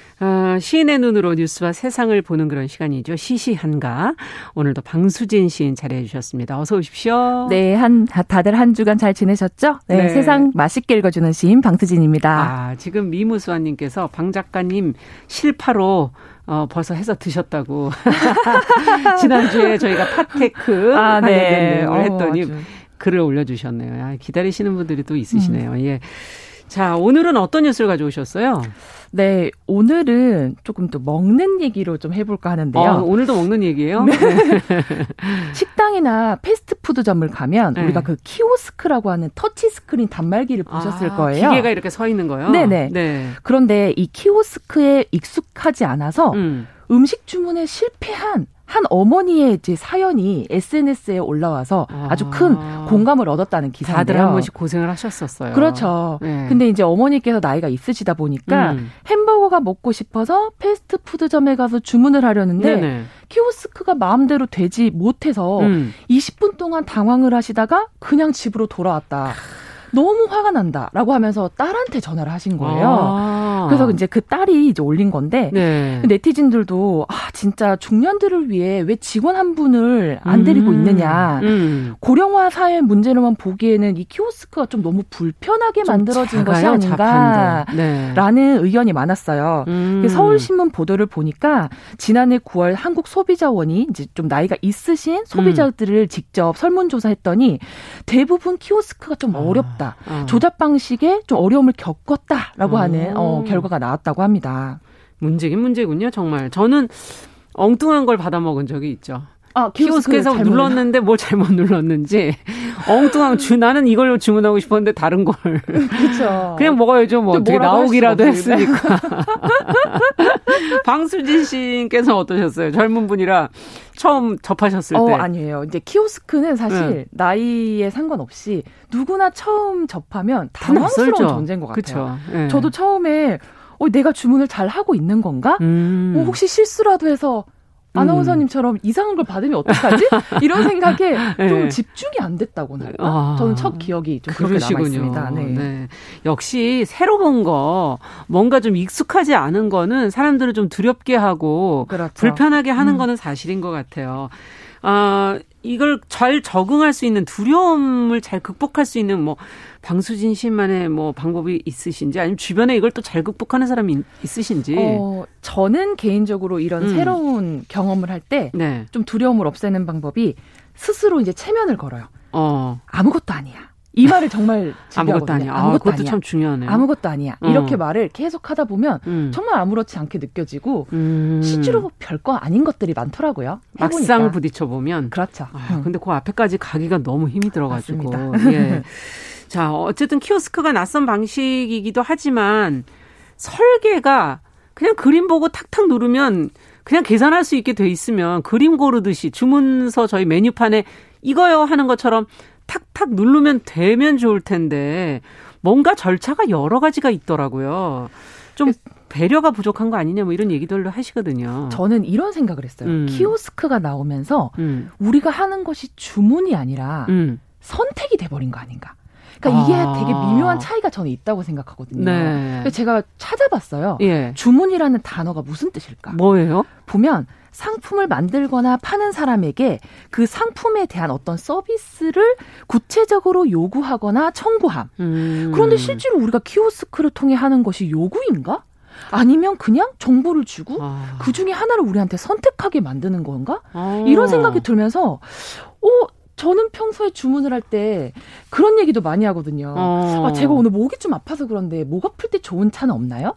어, 시인의 눈으로 뉴스와 세상을 보는 그런 시간이죠. 시시한가. 오늘도 방수진 시인 자리해 주셨습니다. 어서 오십시오. 네, 한 다들 한 주간 잘 지내셨죠? 네, 네. 세상 맛있게 읽어주는 시인 방수진입니다. 아, 지금 미무수아님께서 방 작가님 실파로 어, 벌써 해서 드셨다고. 지난주에 저희가 파테크 아, 네. 했더니 어, 글을 올려주셨네요. 아, 기다리시는 분들이 또 있으시네요. 음. 예. 자, 오늘은 어떤 뉴스를 가져오셨어요? 네, 오늘은 조금 또 먹는 얘기로 좀 해볼까 하는데요. 어, 오늘도 먹는 얘기예요? 네. 식당이나 패스트푸드점을 가면 네. 우리가 그 키오스크라고 하는 터치 스크린 단말기를 보셨을 아, 거예요. 기계가 이렇게 서 있는 거요? 네네. 네. 그런데 이 키오스크에 익숙하지 않아서 음. 음식 주문에 실패한 한 어머니의 이제 사연이 SNS에 올라와서 아. 주큰 공감을 얻었다는 기사인데요. 다들 한 번씩 고생을 하셨었어요. 그렇죠. 네. 근데 이제 어머니께서 나이가 있으시다 보니까 음. 햄버거가 먹고 싶어서 패스트푸드점에 가서 주문을 하려는데 네네. 키오스크가 마음대로 되지 못해서 음. 20분 동안 당황을 하시다가 그냥 집으로 돌아왔다. 너무 화가 난다라고 하면서 딸한테 전화를 하신 거예요. 아. 그래서 이제 그 딸이 이제 올린 건데 네. 네티즌들도 아 진짜 중년들을 위해 왜 직원 한 분을 안 데리고 음. 있느냐. 음. 고령화 사회 문제로만 보기에는 이 키오스크가 좀 너무 불편하게 만들어진 것이 아닌가라는 네. 의견이 많았어요. 음. 서울신문 보도를 보니까 지난해 9월 한국 소비자원이 이제 좀 나이가 있으신 소비자들을 음. 직접 설문조사했더니 대부분 키오스크가 좀 아. 어렵다. 있었다. 어. 조작 방식에 좀 어려움을 겪었다라고 하는 어, 결과가 나왔다고 합니다. 문제긴 문제군요, 정말. 저는 엉뚱한 걸 받아 먹은 적이 있죠. 아, 키오스크에서 눌렀는데 뭘 잘못 눌렀는지. 엉뚱한 주 나는 이걸 주문하고 싶었는데 다른 걸. 그렇죠. 그냥 먹어야죠 뭐 어떻게 나오기라도 했으니까. 방수진 씨께서 어떠셨어요? 젊은 분이라 처음 접하셨을 어, 때. 아니에요. 이제 키오스크는 사실 네. 나이에 상관없이 누구나 처음 접하면 당황스러운 존재인 것 같아요. 네. 저도 처음에 어, 내가 주문을 잘 하고 있는 건가? 음. 어, 혹시 실수라도 해서 아나운서님처럼 음. 이상한 걸 받으면 어떡하지? 이런 생각에 네. 좀 집중이 안 됐다고나 할까? 아, 저는 첫 기억이 좀 그렇게 남아있습니다. 네. 네. 역시 새로 본 거, 뭔가 좀 익숙하지 않은 거는 사람들을 좀 두렵게 하고 그렇죠. 불편하게 하는 음. 거는 사실인 것 같아요. 아, 이걸 잘 적응할 수 있는 두려움을 잘 극복할 수 있는 뭐 방수진 씨만의 뭐 방법이 있으신지 아니면 주변에 이걸 또 잘 극복하는 사람이 있으신지. 어, 저는 개인적으로 이런 음. 새로운 경험을 할 때좀 네. 두려움을 없애는 방법이 스스로 이제 체면을 걸어요. 어. 아무것도 아니야. 이 말을 정말 아무것도 아니야. 아무것도 아, 그것도 아니야. 참 중요하네요. 아무것도 아니야. 어. 이렇게 말을 계속 하다 보면 음. 정말 아무렇지 않게 느껴지고 음. 실제로 별거 아닌 것들이 많더라고요. 해보니까. 막상 부딪혀 보면 그렇죠. 아, 음. 근데 그 앞에까지 가기가 너무 힘이 들어가지고. 예. 자, 어쨌든 키오스크가 낯선 방식이기도 하지만 설계가 그냥 그림 보고 탁탁 누르면 그냥 계산할 수 있게 돼 있으면 그림 고르듯이 주문서 저희 메뉴판에 이거요 하는 것처럼 탁탁 누르면 되면 좋을 텐데 뭔가 절차가 여러 가지가 있더라고요. 좀 배려가 부족한 거 아니냐 뭐 이런 얘기들도 하시거든요. 저는 이런 생각을 했어요. 음. 키오스크가 나오면서 음. 우리가 하는 것이 주문이 아니라 음. 선택이 돼버린 거 아닌가. 그러니까 이게 아. 되게 미묘한 차이가 저는 있다고 생각하거든요. 네. 제가 찾아봤어요. 예. 주문이라는 단어가 무슨 뜻일까? 뭐예요? 보면 상품을 만들거나 파는 사람에게 그 상품에 대한 어떤 서비스를 구체적으로 요구하거나 청구함. 음. 그런데 실제로 우리가 키오스크를 통해 하는 것이 요구인가? 아니면 그냥 정보를 주고 아. 그 중에 하나를 우리한테 선택하게 만드는 건가? 아. 이런 생각이 들면서 어 저는 평소에 주문을 할 때 그런 얘기도 많이 하거든요. 어. 아, 제가 오늘 목이 좀 아파서 그런데 목 아플 때 좋은 차는 없나요?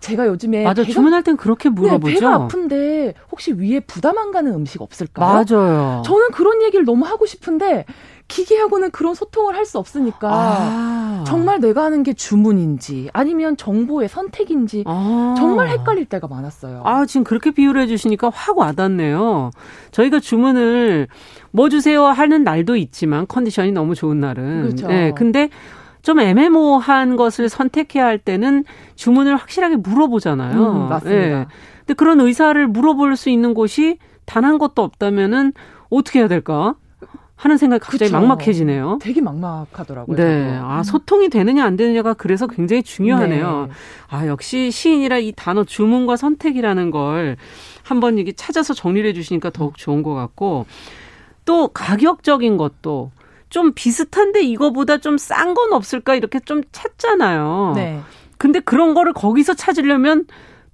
제가 요즘에 맞아 배가, 주문할 땐 그렇게 물어보죠. 네, 배가 아픈데 혹시 위에 부담 안 가는 음식 없을까요? 맞아요. 저는 그런 얘기를 너무 하고 싶은데 기계하고는 그런 소통을 할 수 없으니까 아. 정말 내가 하는 게 주문인지 아니면 정보의 선택인지 아. 정말 헷갈릴 때가 많았어요. 아 지금 그렇게 비유를 해주시니까 확 와닿네요. 저희가 주문을 뭐 주세요 하는 날도 있지만 컨디션이 너무 좋은 날은 그렇죠. 네, 근데 좀 애매모호한 것을 선택해야 할 때는 주문을 확실하게 물어보잖아요. 음, 맞습니다. 네. 근데 그런 의사를 물어볼 수 있는 곳이 단 한 곳도 없다면은 어떻게 해야 될까? 하는 생각이 갑자기 그쵸. 막막해지네요. 되게 막막하더라고요. 네. 저도. 아, 소통이 되느냐 안 되느냐가 그래서 굉장히 중요하네요. 네. 아, 역시 시인이라 이 단어 주문과 선택이라는 걸 한번 이게 찾아서 정리를 해 주시니까 더욱 좋은 것 같고 또 가격적인 것도 좀 비슷한데 이거보다 좀 싼 건 없을까 이렇게 좀 찾잖아요. 네. 근데 그런 거를 거기서 찾으려면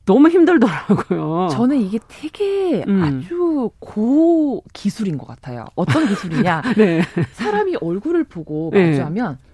너무 힘들더라고요. 저는 이게 되게 음. 아주 고 기술인 것 같아요. 어떤 기술이냐? 네. 사람이 얼굴을 보고 네. 마주하면 네.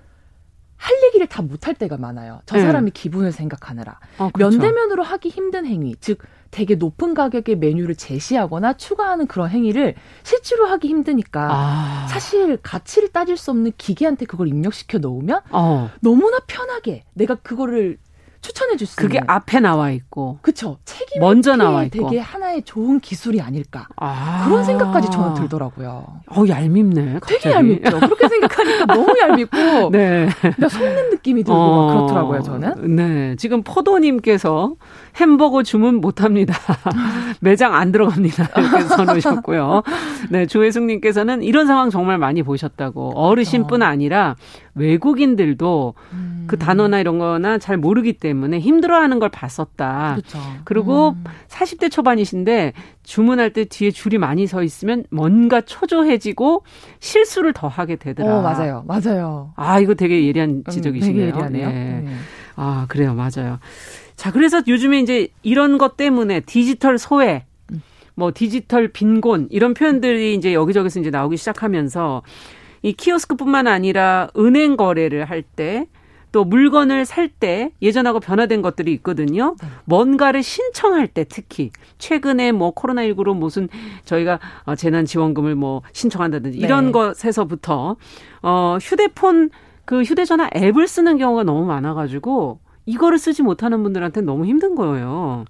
할 얘기를 다 못할 때가 많아요. 저 네. 사람이 네. 기분을 생각하느라. 어, 그렇죠. 면대면으로 하기 힘든 행위, 즉 되게 높은 가격의 메뉴를 제시하거나 추가하는 그런 행위를 실제로 하기 힘드니까 아. 사실 가치를 따질 수 없는 기계한테 그걸 입력시켜 놓으면 어. 너무나 편하게 내가 그거를 추천해 줄 수 있는 그게 앞에 나와 있고 그쵸 책임 먼저 나와 있고 되게 하나의 좋은 기술이 아닐까 아. 그런 생각까지 저는 들더라고요. 어 얄밉네. 갑자기. 되게 얄밉죠. 그렇게 생각하니까 너무 얄밉고 네. 나 속는 느낌이 들고 어. 막 그렇더라고요. 저는. 네 지금 포도님께서 햄버거 주문 못합니다. 매장 안 들어갑니다. 이렇게 써놓으셨고요. 네 조혜숙님께서는 이런 상황 정말 많이 보셨다고 어르신뿐 아니라 외국인들도 음. 그 단어나 이런 거나 잘 모르기 때문에 힘들어하는 걸 봤었다. 그렇죠. 그리고 음. 40대 초반이신데 주문할 때 뒤에 줄이 많이 서 있으면 뭔가 초조해지고 실수를 더 하게 되더라. 어, 맞아요. 맞아요. 아, 이거 되게 예리한 음, 지적이시네요. 되게 예리하네요. 네. 네. 아, 그래요. 맞아요. 자, 그래서 요즘에 이제 이런 것 때문에 디지털 소외, 뭐 디지털 빈곤 이런 표현들이 이제 여기저기서 이제 나오기 시작하면서 이 키오스크뿐만 아니라 은행 거래를 할 때 또 물건을 살 때 예전하고 변화된 것들이 있거든요. 네. 뭔가를 신청할 때 특히 최근에 뭐 코로나19로 무슨 저희가 어, 재난 지원금을 뭐 신청한다든지 네. 이런 것에서부터 어 휴대폰 그 휴대전화 앱을 쓰는 경우가 너무 많아 가지고 이거를 쓰지 못하는 분들한테 너무 힘든 거예요.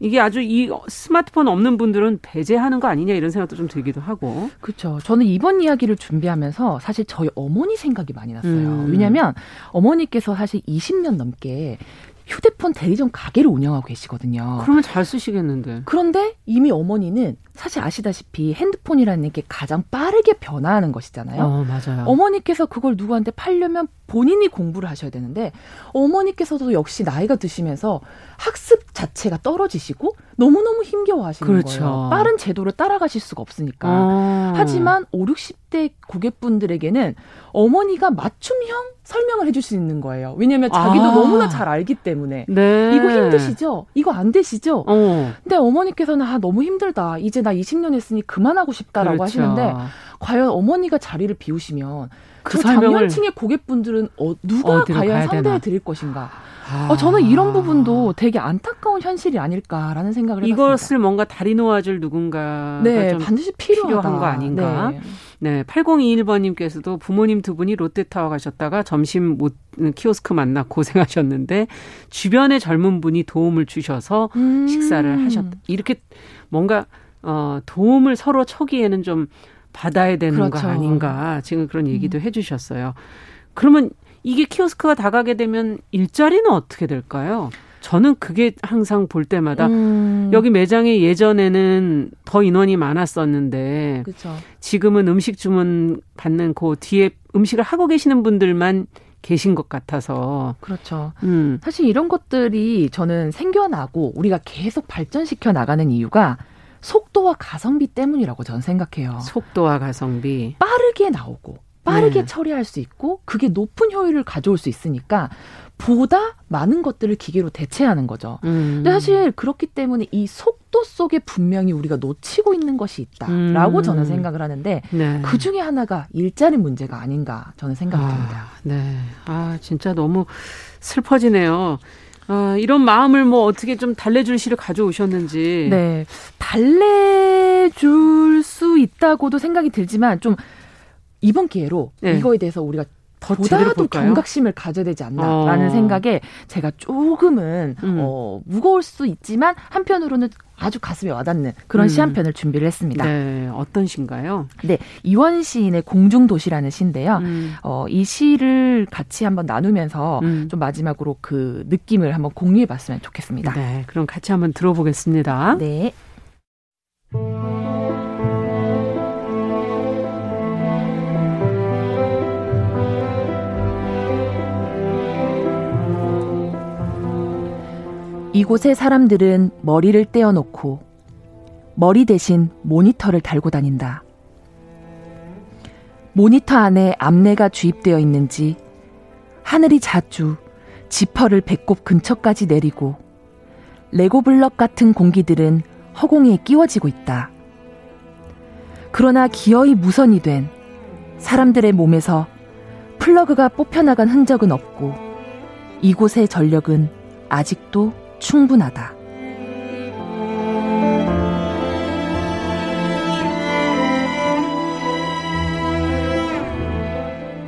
이게 아주 이 스마트폰 없는 분들은 배제하는 거 아니냐 이런 생각도 좀 들기도 하고. 그렇죠. 저는 이번 이야기를 준비하면서 사실 저희 어머니 생각이 많이 났어요. 음. 왜냐하면 어머니께서 사실 20년 넘게 휴대폰 대리점 가게를 운영하고 계시거든요. 그러면 잘 쓰시겠는데. 그런데 이미 어머니는 사실 아시다시피 핸드폰이라는 게 가장 빠르게 변화하는 것이잖아요. 어, 맞아요. 어머니께서 그걸 누구한테 팔려면 본인이 공부를 하셔야 되는데 어머니께서도 역시 나이가 드시면서 학습 자체가 떨어지시고 너무너무 힘겨워하시는 그렇죠. 거예요. 빠른 제도를 따라가실 수가 없으니까. 어. 하지만 5, 60대 고객분들에게는 어머니가 맞춤형 설명을 해줄 수 있는 거예요. 왜냐하면 자기도 아. 너무나 잘 알기 때문에. 네. 이거 힘드시죠? 이거 안 되시죠? 어. 근데 어머니께서는 아 너무 힘들다. 이제 나 20년 했으니 그만하고 싶다라고 그렇죠. 하시는데 과연 어머니가 자리를 비우시면 그, 그 장년층의 고객분들은 어, 누가 과연 상대해 드릴 것인가? 아. 어, 저는 이런 부분도 되게 안타까운 현실이 아닐까라는 생각을 해봤습니다. 이것을 뭔가 다리 놓아줄 누군가가 네, 반드시 필요하다. 필요한 거 아닌가? 네. 네, 8021번님께서도 부모님 두 분이 롯데타워 가셨다가 점심 못 키오스크 만나 고생하셨는데 주변에 젊은 분이 도움을 주셔서 음. 식사를 하셨다. 이렇게 뭔가 어 도움을 서로 초기에는 좀 받아야 되는 그렇죠. 거 아닌가 지금 그런 얘기도 음. 해주셨어요. 그러면 이게 키오스크가 다가게 되면 일자리는 어떻게 될까요? 저는 그게 항상 볼 때마다 음. 여기 매장에 예전에는 더 인원이 많았었는데 그쵸. 지금은 음식 주문 받는 그 뒤에 음식을 하고 계시는 분들만 계신 것 같아서. 그렇죠. 음. 사실 이런 것들이 저는 생겨나고 우리가 계속 발전시켜 나가는 이유가 속도와 가성비 때문이라고 저는 생각해요. 속도와 가성비. 빠르게 나오고 빠르게 네. 처리할 수 있고 그게 높은 효율을 가져올 수 있으니까 보다 많은 것들을 기계로 대체하는 거죠. 음. 근데 사실 그렇기 때문에 이 속도 속에 분명히 우리가 놓치고 있는 것이 있다라고 음. 저는 생각을 하는데 네. 그 중에 하나가 일자리 문제가 아닌가 저는 생각이 듭니다. 아, 네. 아, 진짜 너무 슬퍼지네요. 아, 이런 마음을 뭐 어떻게 좀 달래줄 시를 가져오셨는지. 네. 달래줄 수 있다고도 생각이 들지만 좀 이번 기회로 네. 이거에 대해서 우리가 더 보다도 경각심을 가져야 되지 않나라는 어. 생각에 제가 조금은 음. 어, 무거울 수 있지만 한편으로는 아주 가슴에 와닿는 그런 음. 시한 편을 준비를 했습니다. 네, 어떤 시인가요? 네, 이원 시인의 공중도시라는 시인데요. 음. 어, 이 시를 같이 한번 나누면서 음. 좀 마지막으로 그 느낌을 한번 공유해 봤으면 좋겠습니다. 네, 그럼 같이 한번 들어보겠습니다. 네. 이곳의 사람들은 머리를 떼어놓고 머리 대신 모니터를 달고 다닌다. 모니터 안에 앞내가 주입되어 있는지 하늘이 자주 지퍼를 배꼽 근처까지 내리고 레고 블럭 같은 공기들은 허공에 끼워지고 있다. 그러나 기어이 무선이 된 사람들의 몸에서 플러그가 뽑혀나간 흔적은 없고 이곳의 전력은 아직도 충분하다.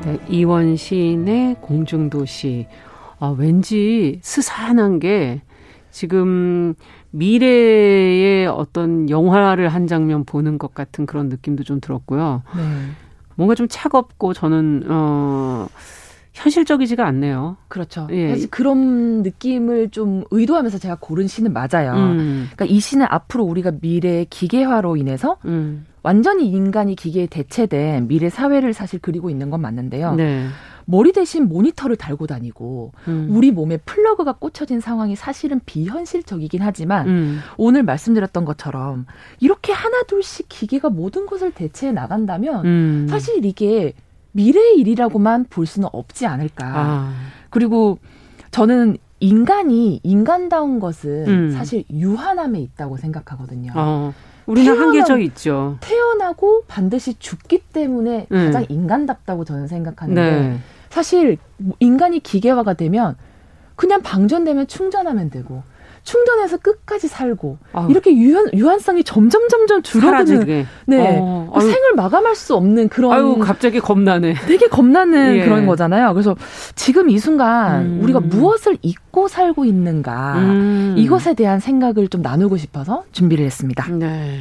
네, 이원 시인의 공중도시. 아, 왠지 스산한 게 지금 미래의 어떤 영화를 한 장면 보는 것 같은 그런 느낌도 좀 들었고요. 네. 뭔가 좀 차갑고 저는 어 현실적이지가 않네요. 그렇죠. 예. 사실 그런 느낌을 좀 의도하면서 제가 고른 시는 맞아요. 음. 그러니까 이 시는 앞으로 우리가 미래 기계화로 인해서 음. 완전히 인간이 기계에 대체된 미래 사회를 사실 그리고 있는 건 맞는데요. 네. 머리 대신 모니터를 달고 다니고 음. 우리 몸에 플러그가 꽂혀진 상황이 사실은 비현실적이긴 하지만 음. 오늘 말씀드렸던 것처럼 이렇게 하나둘씩 기계가 모든 것을 대체해 나간다면 음. 사실 이게 미래의 일이라고만 볼 수는 없지 않을까. 아. 그리고 저는 인간이 인간다운 것은 음. 사실 유한함에 있다고 생각하거든요. 어. 우리는 한계적 있죠. 태어나고 반드시 죽기 때문에 네. 가장 인간답다고 저는 생각하는데 네. 사실 인간이 기계화가 되면 그냥 방전되면 충전하면 되고 충전해서 끝까지 살고 아유. 이렇게 유한 유한성이 점점 점점 줄어드는 네 어, 그 생을 마감할 수 없는 그런 아유 갑자기 겁나네 되게 겁나는 예. 그런 거잖아요. 그래서 지금 이 순간 음. 우리가 무엇을 잊고 살고 있는가 음. 이것에 대한 생각을 좀 나누고 싶어서 준비를 했습니다. 네.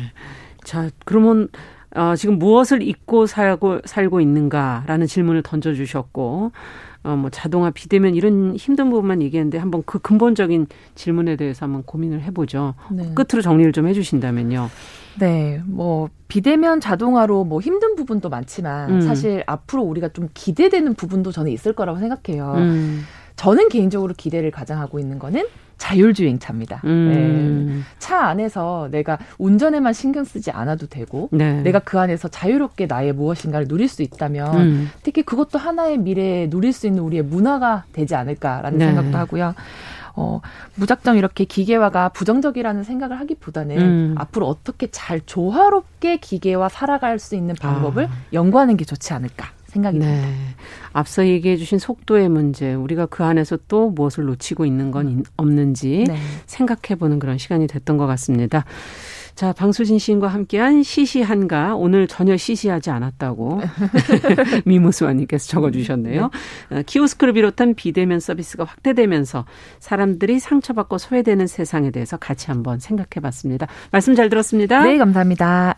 자 그러면 어, 지금 무엇을 잊고 살고 살고 있는가라는 질문을 던져주셨고. 어, 뭐 자동화, 비대면 이런 힘든 부분만 얘기했는데 한번 그 근본적인 질문에 대해서 한번 고민을 해보죠. 네. 끝으로 정리를 좀 해주신다면요. 네, 뭐 비대면 자동화로 뭐 힘든 부분도 많지만 음. 사실 앞으로 우리가 좀 기대되는 부분도 저는 있을 거라고 생각해요. 음. 저는 개인적으로 기대를 가장 하고 있는 거는 자율주행차입니다. 음. 네. 차 안에서 내가 운전에만 신경 쓰지 않아도 되고 네. 내가 그 안에서 자유롭게 나의 무엇인가를 누릴 수 있다면 음. 특히 그것도 하나의 미래에 누릴 수 있는 우리의 문화가 되지 않을까라는 네. 생각도 하고요. 어, 무작정 이렇게 기계화가 부정적이라는 생각을 하기보다는 음. 앞으로 어떻게 잘 조화롭게 기계와 살아갈 수 있는 방법을 아. 연구하는 게 좋지 않을까 생각이 네. 듭니다. 앞서 얘기해 주신 속도의 문제, 우리가 그 안에서 또 무엇을 놓치고 있는 건 없는지 네. 생각해 보는 그런 시간이 됐던 것 같습니다. 자, 방수진 시인과 함께한 시시한가 오늘 전혀 시시하지 않았다고 미무수아님께서 적어주셨네요. 네. 어, 키오스크를 비롯한 비대면 서비스가 확대되면서 사람들이 상처받고 소외되는 세상에 대해서 같이 한번 생각해봤습니다. 말씀 잘 들었습니다. 네, 감사합니다.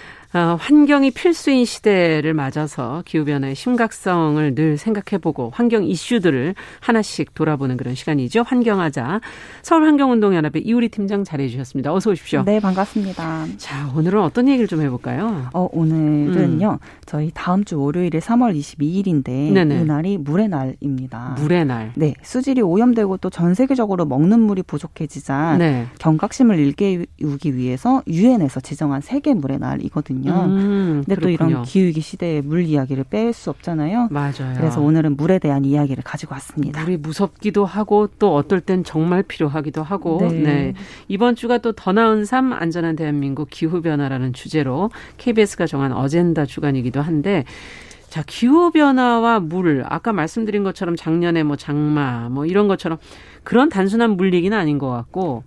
어, 환경이 필수인 시대를 맞아서 기후변화의 심각성을 늘 생각해보고 환경 이슈들을 하나씩 돌아보는 그런 시간이죠. 환경하자. 서울환경운동연합의 이우리 팀장 잘해주셨습니다. 어서 오십시오. 네, 반갑습니다. 자, 오늘은 어떤 얘기를 좀 해볼까요? 어, 오늘은요. 음. 저희 다음 주 월요일에 3월 22일인데 네네. 이날이 물의 날입니다. 물의 날. 네, 수질이 오염되고 또 전 세계적으로 먹는 물이 부족해지자 네. 경각심을 일깨우기 위해서 유엔에서 지정한 세계 물의 날이거든요. 있거든요. 음, 근데 그렇군요. 또 이런 기후위기 시대에 물 이야기를 뺄 수 없잖아요. 맞아요. 그래서 오늘은 물에 대한 이야기를 가지고 왔습니다. 물이 무섭기도 하고 또 어떨 땐 정말 필요하기도 하고. 네. 네. 이번 주가 또 더 나은 삶 안전한 대한민국 기후 변화라는 주제로 KBS가 정한 어젠다 주간이기도 한데 자, 기후변화와 물, 아까 말씀드린 것처럼 작년에 뭐 장마, 뭐 이런 것처럼 그런 단순한 물 얘기는 아닌 것 같고,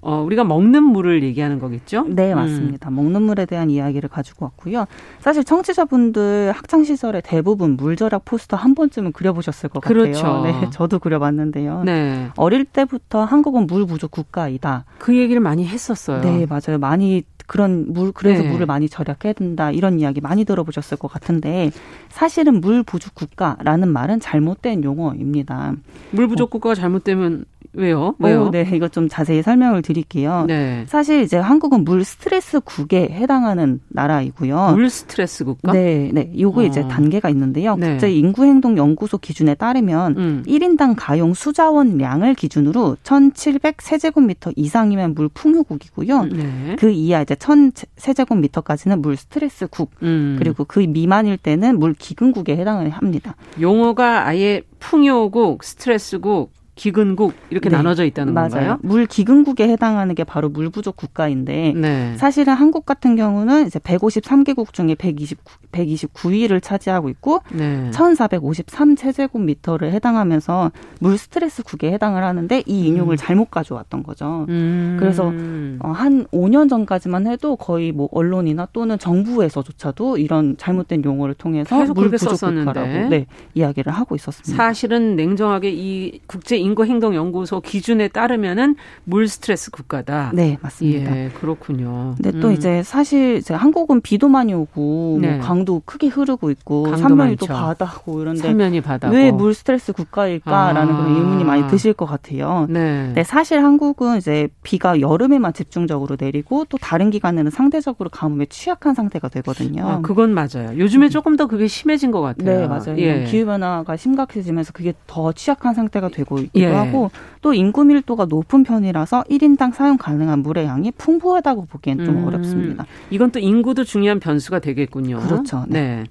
어, 우리가 먹는 물을 얘기하는 거겠죠? 네, 음. 맞습니다. 음. 먹는 물에 대한 이야기를 가지고 왔고요. 사실 청취자분들 학창 시절에 대부분 물절약 포스터 한 번쯤은 그려보셨을 것 그렇죠. 같아요. 네, 저도 그려봤는데요. 네. 어릴 때부터 한국은 물 부족 국가이다. 그 얘기를 많이 했었어요. 네, 맞아요. 많이 그런 물 그래서 네. 물을 많이 절약해야 된다 이런 이야기 많이 들어보셨을 것 같은데 사실은 물 부족 국가라는 말은 잘못된 용어입니다. 물 부족 국가가 잘못되면 왜요? 왜요? 오, 네, 이것 좀 자세히 설명을 드릴게요. 네. 사실 이제 한국은 물 스트레스 국에 해당하는 나라이고요. 물 스트레스 국가? 네, 네. 요거 어. 이제 단계가 있는데요. 네. 국제 인구 행동 연구소 기준에 따르면 음. 1인당 가용 수자원량을 기준으로 1,700 세제곱미터 이상이면 물 풍요국이고요. 네. 그 이하 이제 1,000 세제곱미터까지는 물 스트레스 국. 음. 그리고 그 미만일 때는 물 기근국에 해당을 합니다. 용어가 아예 풍요국, 스트레스국, 기근국 이렇게 네. 나눠져 있다는 맞아요. 건가요? 물 기근국에 해당하는 게 바로 물 부족 국가인데 네. 사실은 한국 같은 경우는 이제 153개국 중에 129, 129위를 차지하고 있고 네. 1,453 세제곱미터를 해당하면서 물 스트레스 국에 해당을 하는데 이 인용을 음. 잘못 가져왔던 거죠. 음. 그래서 어, 한 5년 전까지만 해도 거의 뭐 언론이나 또는 정부에서조차도 이런 잘못된 용어를 통해서 물 부족 국가라고 네, 이야기를 하고 있었습니다. 사실은 냉정하게 이 국제 인구행동연구소 기준에 따르면은 물 스트레스 국가다. 네, 맞습니다. 예, 그렇군요. 근데 또 음. 이제 사실 이제 한국은 비도 많이 오고 뭐 네. 뭐 강도 크게 흐르고 있고 산면이 또 바다고 이런데 산면이 바다고 왜 물 스트레스 국가일까라는 아. 그런 의문이 많이 드실 것 같아요. 네. 근데 사실 한국은 이제 비가 여름에만 집중적으로 내리고 또 다른 기간에는 상대적으로 가뭄에 취약한 상태가 되거든요. 아, 그건 맞아요. 요즘에 음. 조금 더 그게 심해진 것 같아요. 네, 맞아요. 예. 기후 변화가 심각해지면서 그게 더 취약한 상태가 되고 있 기도 예. 하고 또 인구 밀도가 높은 편이라서 1인당 사용 가능한 물의 양이 풍부하다고 보기엔 좀 음. 어렵습니다. 이건 또 인구도 중요한 변수가 되겠군요. 그렇죠. 네. 네.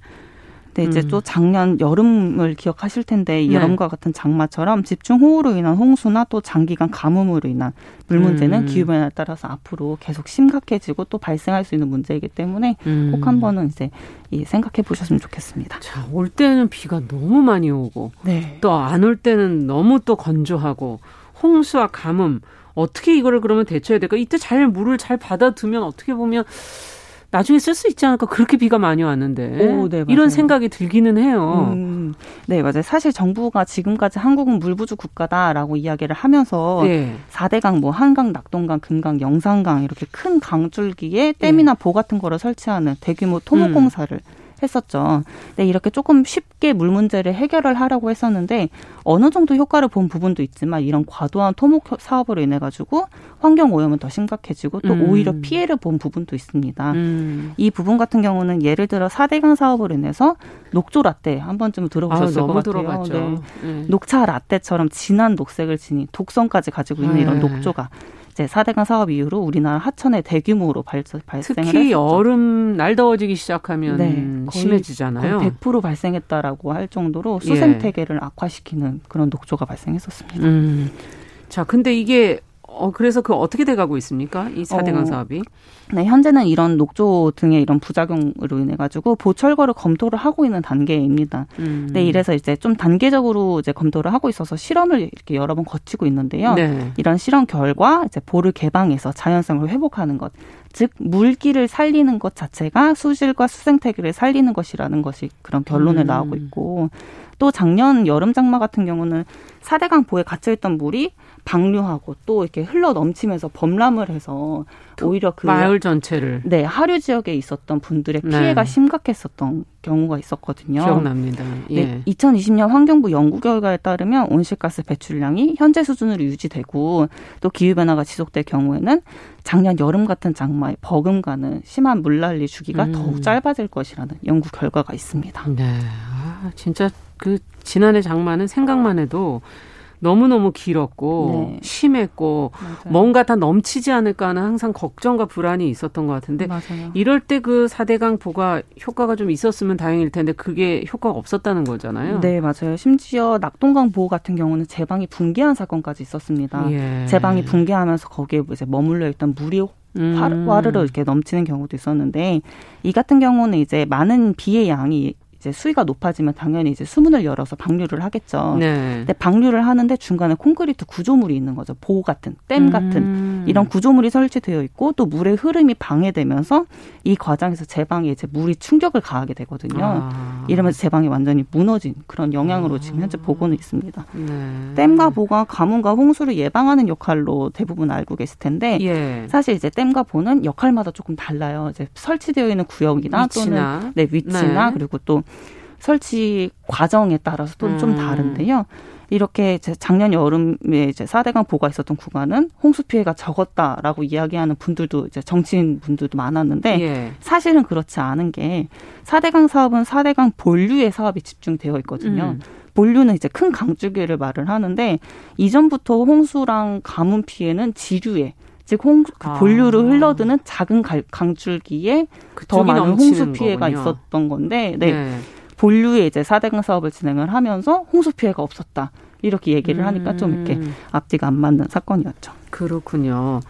근데 이제 음. 또 작년 여름을 기억하실 텐데 네. 여름과 같은 장마처럼 집중 호우로 인한 홍수나 또 장기간 가뭄으로 인한 물 문제는 음. 기후 변화에 따라서 앞으로 계속 심각해지고 또 발생할 수 있는 문제이기 때문에 음. 꼭 한 번은 이제 생각해 보셨으면 좋겠습니다. 자, 올 때는 비가 너무 많이 오고 네. 또안 올 때는 너무 또 건조하고 홍수와 가뭄 어떻게 이거를 그러면 대처해야 될까? 이때 잘 물을 잘 받아두면 어떻게 보면 나중에 쓸 수 있지 않을까 그렇게 비가 많이 왔는데 오, 네, 이런 생각이 들기는 해요. 음, 네 맞아요. 사실 정부가 지금까지 한국은 물부족 국가다라고 이야기를 하면서 네. 4대강 뭐 한강, 낙동강, 금강, 영산강 이렇게 큰 강줄기에 댐이나 네. 보 같은 거를 설치하는 대규모 토목 공사를 음. 했었죠. 근데 이렇게 조금 쉽게 물 문제를 해결을 하려고 했었는데 어느 정도 효과를 본 부분도 있지만 이런 과도한 토목 사업으로 인해 가지고 환경 오염은 더 심각해지고 또 음. 오히려 피해를 본 부분도 있습니다. 음. 이 부분 같은 경우는 예를 들어 사대강 사업으로 인해서 녹조 라떼 한 번쯤 들어보셨을 아, 것 같아요. 네. 네. 녹차 라떼처럼 진한 녹색을 지닌 독성까지 가지고 있는 네. 이런 녹조가 이제 4대강 사업 이후로 우리나라 하천에 대규모로 발생, 발생을 특히 했었죠. 여름 날 더워지기 시작하면 네, 심해지잖아요. 거의 100% 발생했다라고 할 정도로 수생태계를 예. 악화시키는 그런 녹조가 발생했었습니다. 음. 자, 근데 이게 어, 그래서 그 어떻게 돼가고 있습니까? 이 4대강 어, 사업이? 네, 현재는 이런 녹조 등의 이런 부작용으로 인해 가지고 보철거를 검토를 하고 있는 단계입니다. 음. 네, 이래서 이제 좀 단계적으로 이제 검토를 하고 있어서 실험을 이렇게 여러 번 거치고 있는데요. 네. 이런 실험 결과 이제 볼을 개방해서 자연성을 회복하는 것, 즉 물기를 살리는 것 자체가 수질과 수생태계를 살리는 것이라는 것이 그런 결론을 음. 나오고 있고 또 작년 여름 장마 같은 경우는 사대강 보에 갇혀 있던 물이 방류하고 또 이렇게 흘러 넘치면서 범람을 해서 오히려 그 마을 전체를 네 하류 지역에 있었던 분들의 네. 피해가 네. 심각했었던 경우가 있었거든요. 기억납니다. 예. 네, 2020년 환경부 연구 결과에 따르면 온실가스 배출량이 현재 수준으로 유지되고 또 기후 변화가 지속될 경우에는 작년 여름 같은 장마에 버금가는 심한 물난리 주기가 음. 더욱 짧아질 것이라는 연구 결과가 있습니다. 네, 아, 진짜 그 지난해 장마는 생각만 해도 너무너무 길었고 네. 심했고 맞아요. 뭔가 다 넘치지 않을까 하는 항상 걱정과 불안이 있었던 것 같은데 맞아요. 이럴 때 그 사대강 보가 효과가 좀 있었으면 다행일 텐데 그게 효과가 없었다는 거잖아요. 네, 맞아요. 심지어 낙동강 보호 같은 경우는 제방이 붕괴한 사건까지 있었습니다. 예. 제방이 붕괴하면서 거기에 이제 머물러 있던 물이 음. 화르르 이렇게 넘치는 경우도 있었는데 이 같은 경우는 이제 많은 비의 양이 이제 수위가 높아지면 당연히 이제 수문을 열어서 방류를 하겠죠. 네. 근데 방류를 하는데 중간에 콘크리트 구조물이 있는 거죠. 보호 같은, 댐 같은 음. 이런 구조물이 설치되어 있고 또 물의 흐름이 방해되면서 이 과정에서 제 방에 이제 물이 충격을 가하게 되거든요. 아. 이러면서 제 방이 완전히 무너진 그런 영향으로 아. 지금 현재 보고는 있습니다. 네. 댐과 보가 가뭄과 홍수를 예방하는 역할로 대부분 알고 계실 텐데 예. 사실 이제 댐과 보는 역할마다 조금 달라요. 이제 설치되어 있는 구역이나 위치나. 또는 네 위치나 네. 그리고 또 설치 과정에 따라서 또좀 음. 다른데요. 이렇게 작년 여름에 이제 사대강 보가 있었던 구간은 홍수 피해가 적었다라고 이야기하는 분들도 이제 정치인 분들도 많았는데 예. 사실은 그렇지 않은 게 사대강 사업은 사대강 본류의 사업이 집중되어 있거든요. 음. 본류는 이제 큰 강줄기를 말을 하는데 이전부터 홍수랑 가뭄 피해는 지류에 즉 홍, 그 본류로 아. 흘러드는 작은 강줄기에 더 많은 홍수 피해가 거군요. 있었던 건데, 네. 네. 본류에 이제 사대강 사업을 진행을 하면서 홍수 피해가 없었다. 이렇게 얘기를 하니까 좀 이렇게 음. 앞뒤가 안 맞는 사건이었죠. 그렇군요.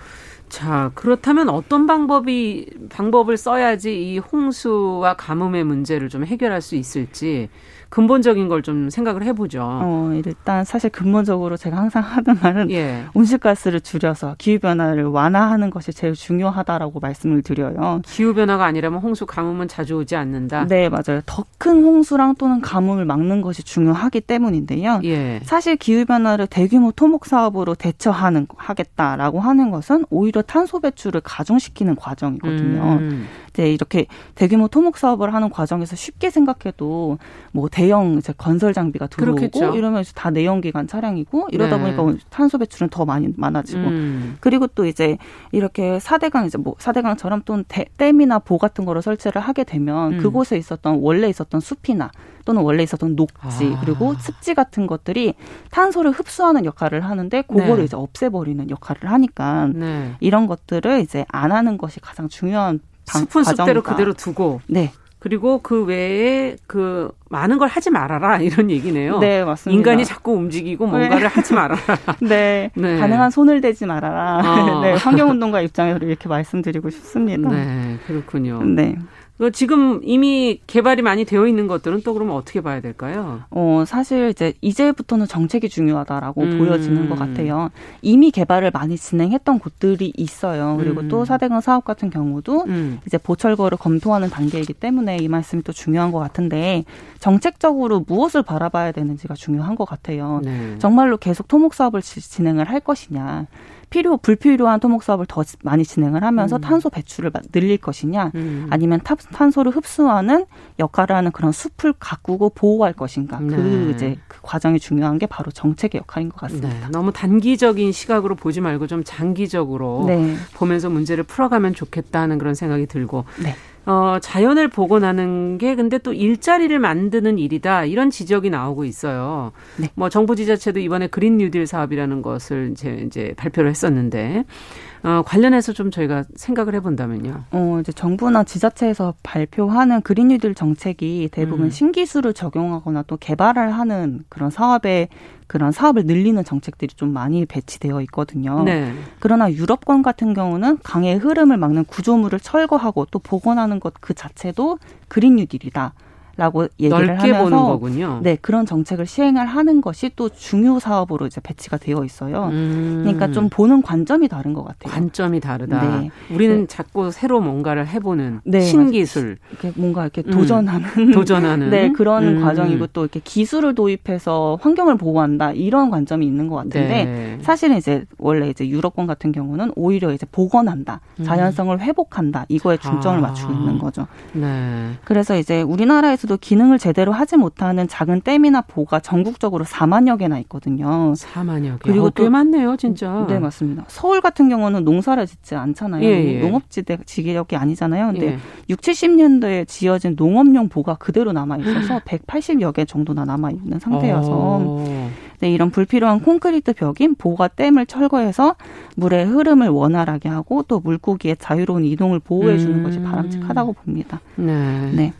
자, 그렇다면 어떤 방법이, 방법을 써야지 이 홍수와 가뭄의 문제를 좀 해결할 수 있을지 근본적인 걸 좀 생각을 해보죠. 어, 일단 사실 근본적으로 제가 항상 하는 말은 예. 온실가스를 줄여서 기후변화를 완화하는 것이 제일 중요하다라고 말씀을 드려요. 기후변화가 아니라면 홍수, 가뭄은 자주 오지 않는다? 네, 맞아요. 더 큰 홍수랑 또는 가뭄을 막는 것이 중요하기 때문인데요. 예. 사실 기후변화를 대규모 토목 사업으로 대처하는, 하겠다라고 하는 것은 오히려 탄소 배출을 가중시키는 과정이거든요. 음. 이제 이렇게 대규모 토목 사업을 하는 과정에서 쉽게 생각해도 뭐 대형 이제 건설 장비가 들어오고 그렇겠죠. 이러면 다 내연기관 차량이고 이러다 네. 보니까 탄소 배출은 더 많이 많아지고 음. 그리고 또 이제 이렇게 사대강 이제 뭐 사대강처럼 또 댐이나 보 같은 거를 설치를 하게 되면 음. 그곳에 있었던 원래 있었던 숲이나 또는 원래 있었던 녹지 아. 그리고 습지 같은 것들이 탄소를 흡수하는 역할을 하는데 그거를 네. 이제 없애버리는 역할을 하니까 네. 이런 것들을 이제 안 하는 것이 가장 중요한 숲은 숲대로 그대로 두고 네. 그리고 그 외에 그 많은 걸 하지 말아라 이런 얘기네요. 네, 맞습니다. 인간이 자꾸 움직이고 뭔가를 네. 하지 말아라. 네, 네, 가능한 손을 대지 말아라. 어. 네, 환경운동가 입장에서 이렇게 말씀드리고 싶습니다. 네, 그렇군요. 네. 그 지금 이미 개발이 많이 되어 있는 것들은 또 그러면 어떻게 봐야 될까요? 어, 사실 이제 이제부터는 정책이 중요하다라고 음. 보여지는 것 같아요. 이미 개발을 많이 진행했던 곳들이 있어요. 그리고 음. 또 사대강 사업 같은 경우도 음. 이제 보철거를 검토하는 단계이기 때문에 이 말씀이 또 중요한 것 같은데 정책적으로 무엇을 바라봐야 되는지가 중요한 것 같아요. 네. 정말로 계속 토목 사업을 진행을 할 것이냐. 필요 불필요한 토목 사업을 더 많이 진행을 하면서 음. 탄소 배출을 늘릴 것이냐 음. 아니면 탄, 탄소를 흡수하는 역할을 하는 그런 숲을 가꾸고 보호할 것인가 네. 그 이제 그 과정이 중요한 게 바로 정책의 역할인 것 같습니다. 네. 너무 단기적인 시각으로 보지 말고 좀 장기적으로 네. 보면서 문제를 풀어가면 좋겠다는 그런 생각이 들고 네. 어, 자연을 복원하는 게 근데 또 일자리를 만드는 일이다 이런 지적이 나오고 있어요. 네. 뭐 정부 지자체도 이번에 그린 뉴딜 사업이라는 것을 이제, 이제 발표를 했었는데 어, 관련해서 좀 저희가 생각을 해본다면요. 어, 이제 정부나 지자체에서 발표하는 그린 뉴딜 정책이 대부분 음. 신기술을 적용하거나 또 개발을 하는 그런 사업에 그런 사업을 늘리는 정책들이 좀 많이 배치되어 있거든요. 네. 그러나 유럽권 같은 경우는 강의 흐름을 막는 구조물을 철거하고 또 복원하는 것 그 자체도 그린 뉴딜이다. 라고 얘기를 넓게 하면서 보는 거군요. 네 그런 정책을 시행을 하는 것이 또 중요 사업으로 이제 배치가 되어 있어요. 음. 그러니까 좀 보는 관점이 다른 것 같아요. 관점이 다르다. 네. 우리는 네. 자꾸 새로 뭔가를 해보는 네, 신기술, 이렇게 뭔가 이렇게 도전하는 음. 도전하는 네 그런 음. 과정이고 또 이렇게 기술을 도입해서 환경을 보호한다 이런 관점이 있는 것 같은데 네. 사실은 이제 원래 이제 유럽권 같은 경우는 오히려 이제 복원한다, 음. 자연성을 회복한다 이거에 중점을 아. 맞추고 있는 거죠. 네. 그래서 이제 우리나라에서 중에서도 기능을 제대로 하지 못하는 작은 댐이나 보가 전국적으로 4만여 개나 있거든요. 4만여 개. 그리고 어, 꽤 많네요, 진짜. 네, 맞습니다. 서울 같은 경우는 농사를 짓지 않잖아요. 예, 예. 농업지대 지역이 아니잖아요. 근데 예. 6, 70년대에 지어진 농업용 보가 그대로 남아 있어서 180여 개 정도나 남아 있는 상태여서 어. 네, 이런 불필요한 콘크리트 벽인 보가 댐을 철거해서 물의 흐름을 원활하게 하고 또 물고기의 자유로운 이동을 보호해 주는 음. 것이 바람직하다고 봅니다. 네. 네.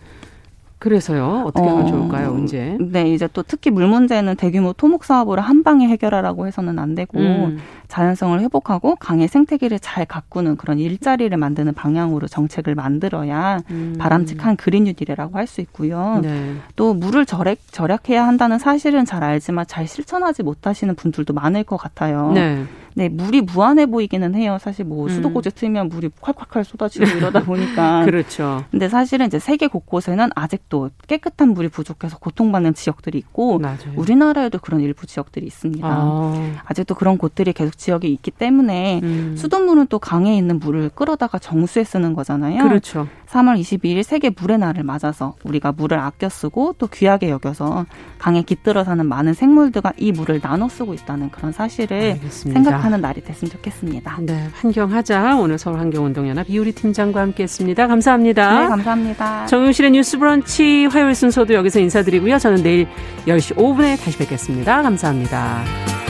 그래서요 어떻게 하면 어, 좋을까요 언제? 네 이제 또 특히 물 문제는 대규모 토목 사업으로 한 방에 해결하라고 해서는 안 되고 음. 자연성을 회복하고 강의 생태계를 잘 가꾸는 그런 일자리를 만드는 방향으로 정책을 만들어야 음. 바람직한 그린 뉴딜이라고 할 수 있고요. 네. 또 물을 절약 절약해야 한다는 사실은 잘 알지만 잘 실천하지 못하시는 분들도 많을 것 같아요. 네. 네, 물이 무한해 보이기는 해요. 사실 뭐 음. 수도꼭지 틀면 물이 콸콸콸 쏟아지고 이러다 보니까. 그렇죠. 근데 사실은 이제 세계 곳곳에는 아직도 깨끗한 물이 부족해서 고통받는 지역들이 있고 맞아요. 우리나라에도 그런 일부 지역들이 있습니다. 아. 직도 그런 곳들이 계속 지역이 있기 때문에 음. 수돗물은 또 강에 있는 물을 끌어다가 정수에 쓰는 거잖아요. 그렇죠. 3월 22일 세계 물의 날을 맞아서 우리가 물을 아껴 쓰고 또 귀하게 여겨서 강에 깃들어 사는 많은 생물들과 이 물을 나눠 쓰고 있다는 그런 사실을 알겠습니다. 생각하는 날이 됐으면 좋겠습니다. 네, 환경하자. 오늘 서울 환경운동연합 이우리 팀장과 함께했습니다. 감사합니다. 네, 감사합니다. 정용실의 뉴스브런치 화요일 순서도 여기서 인사드리고요. 저는 내일 10시 5분에 다시 뵙겠습니다. 감사합니다.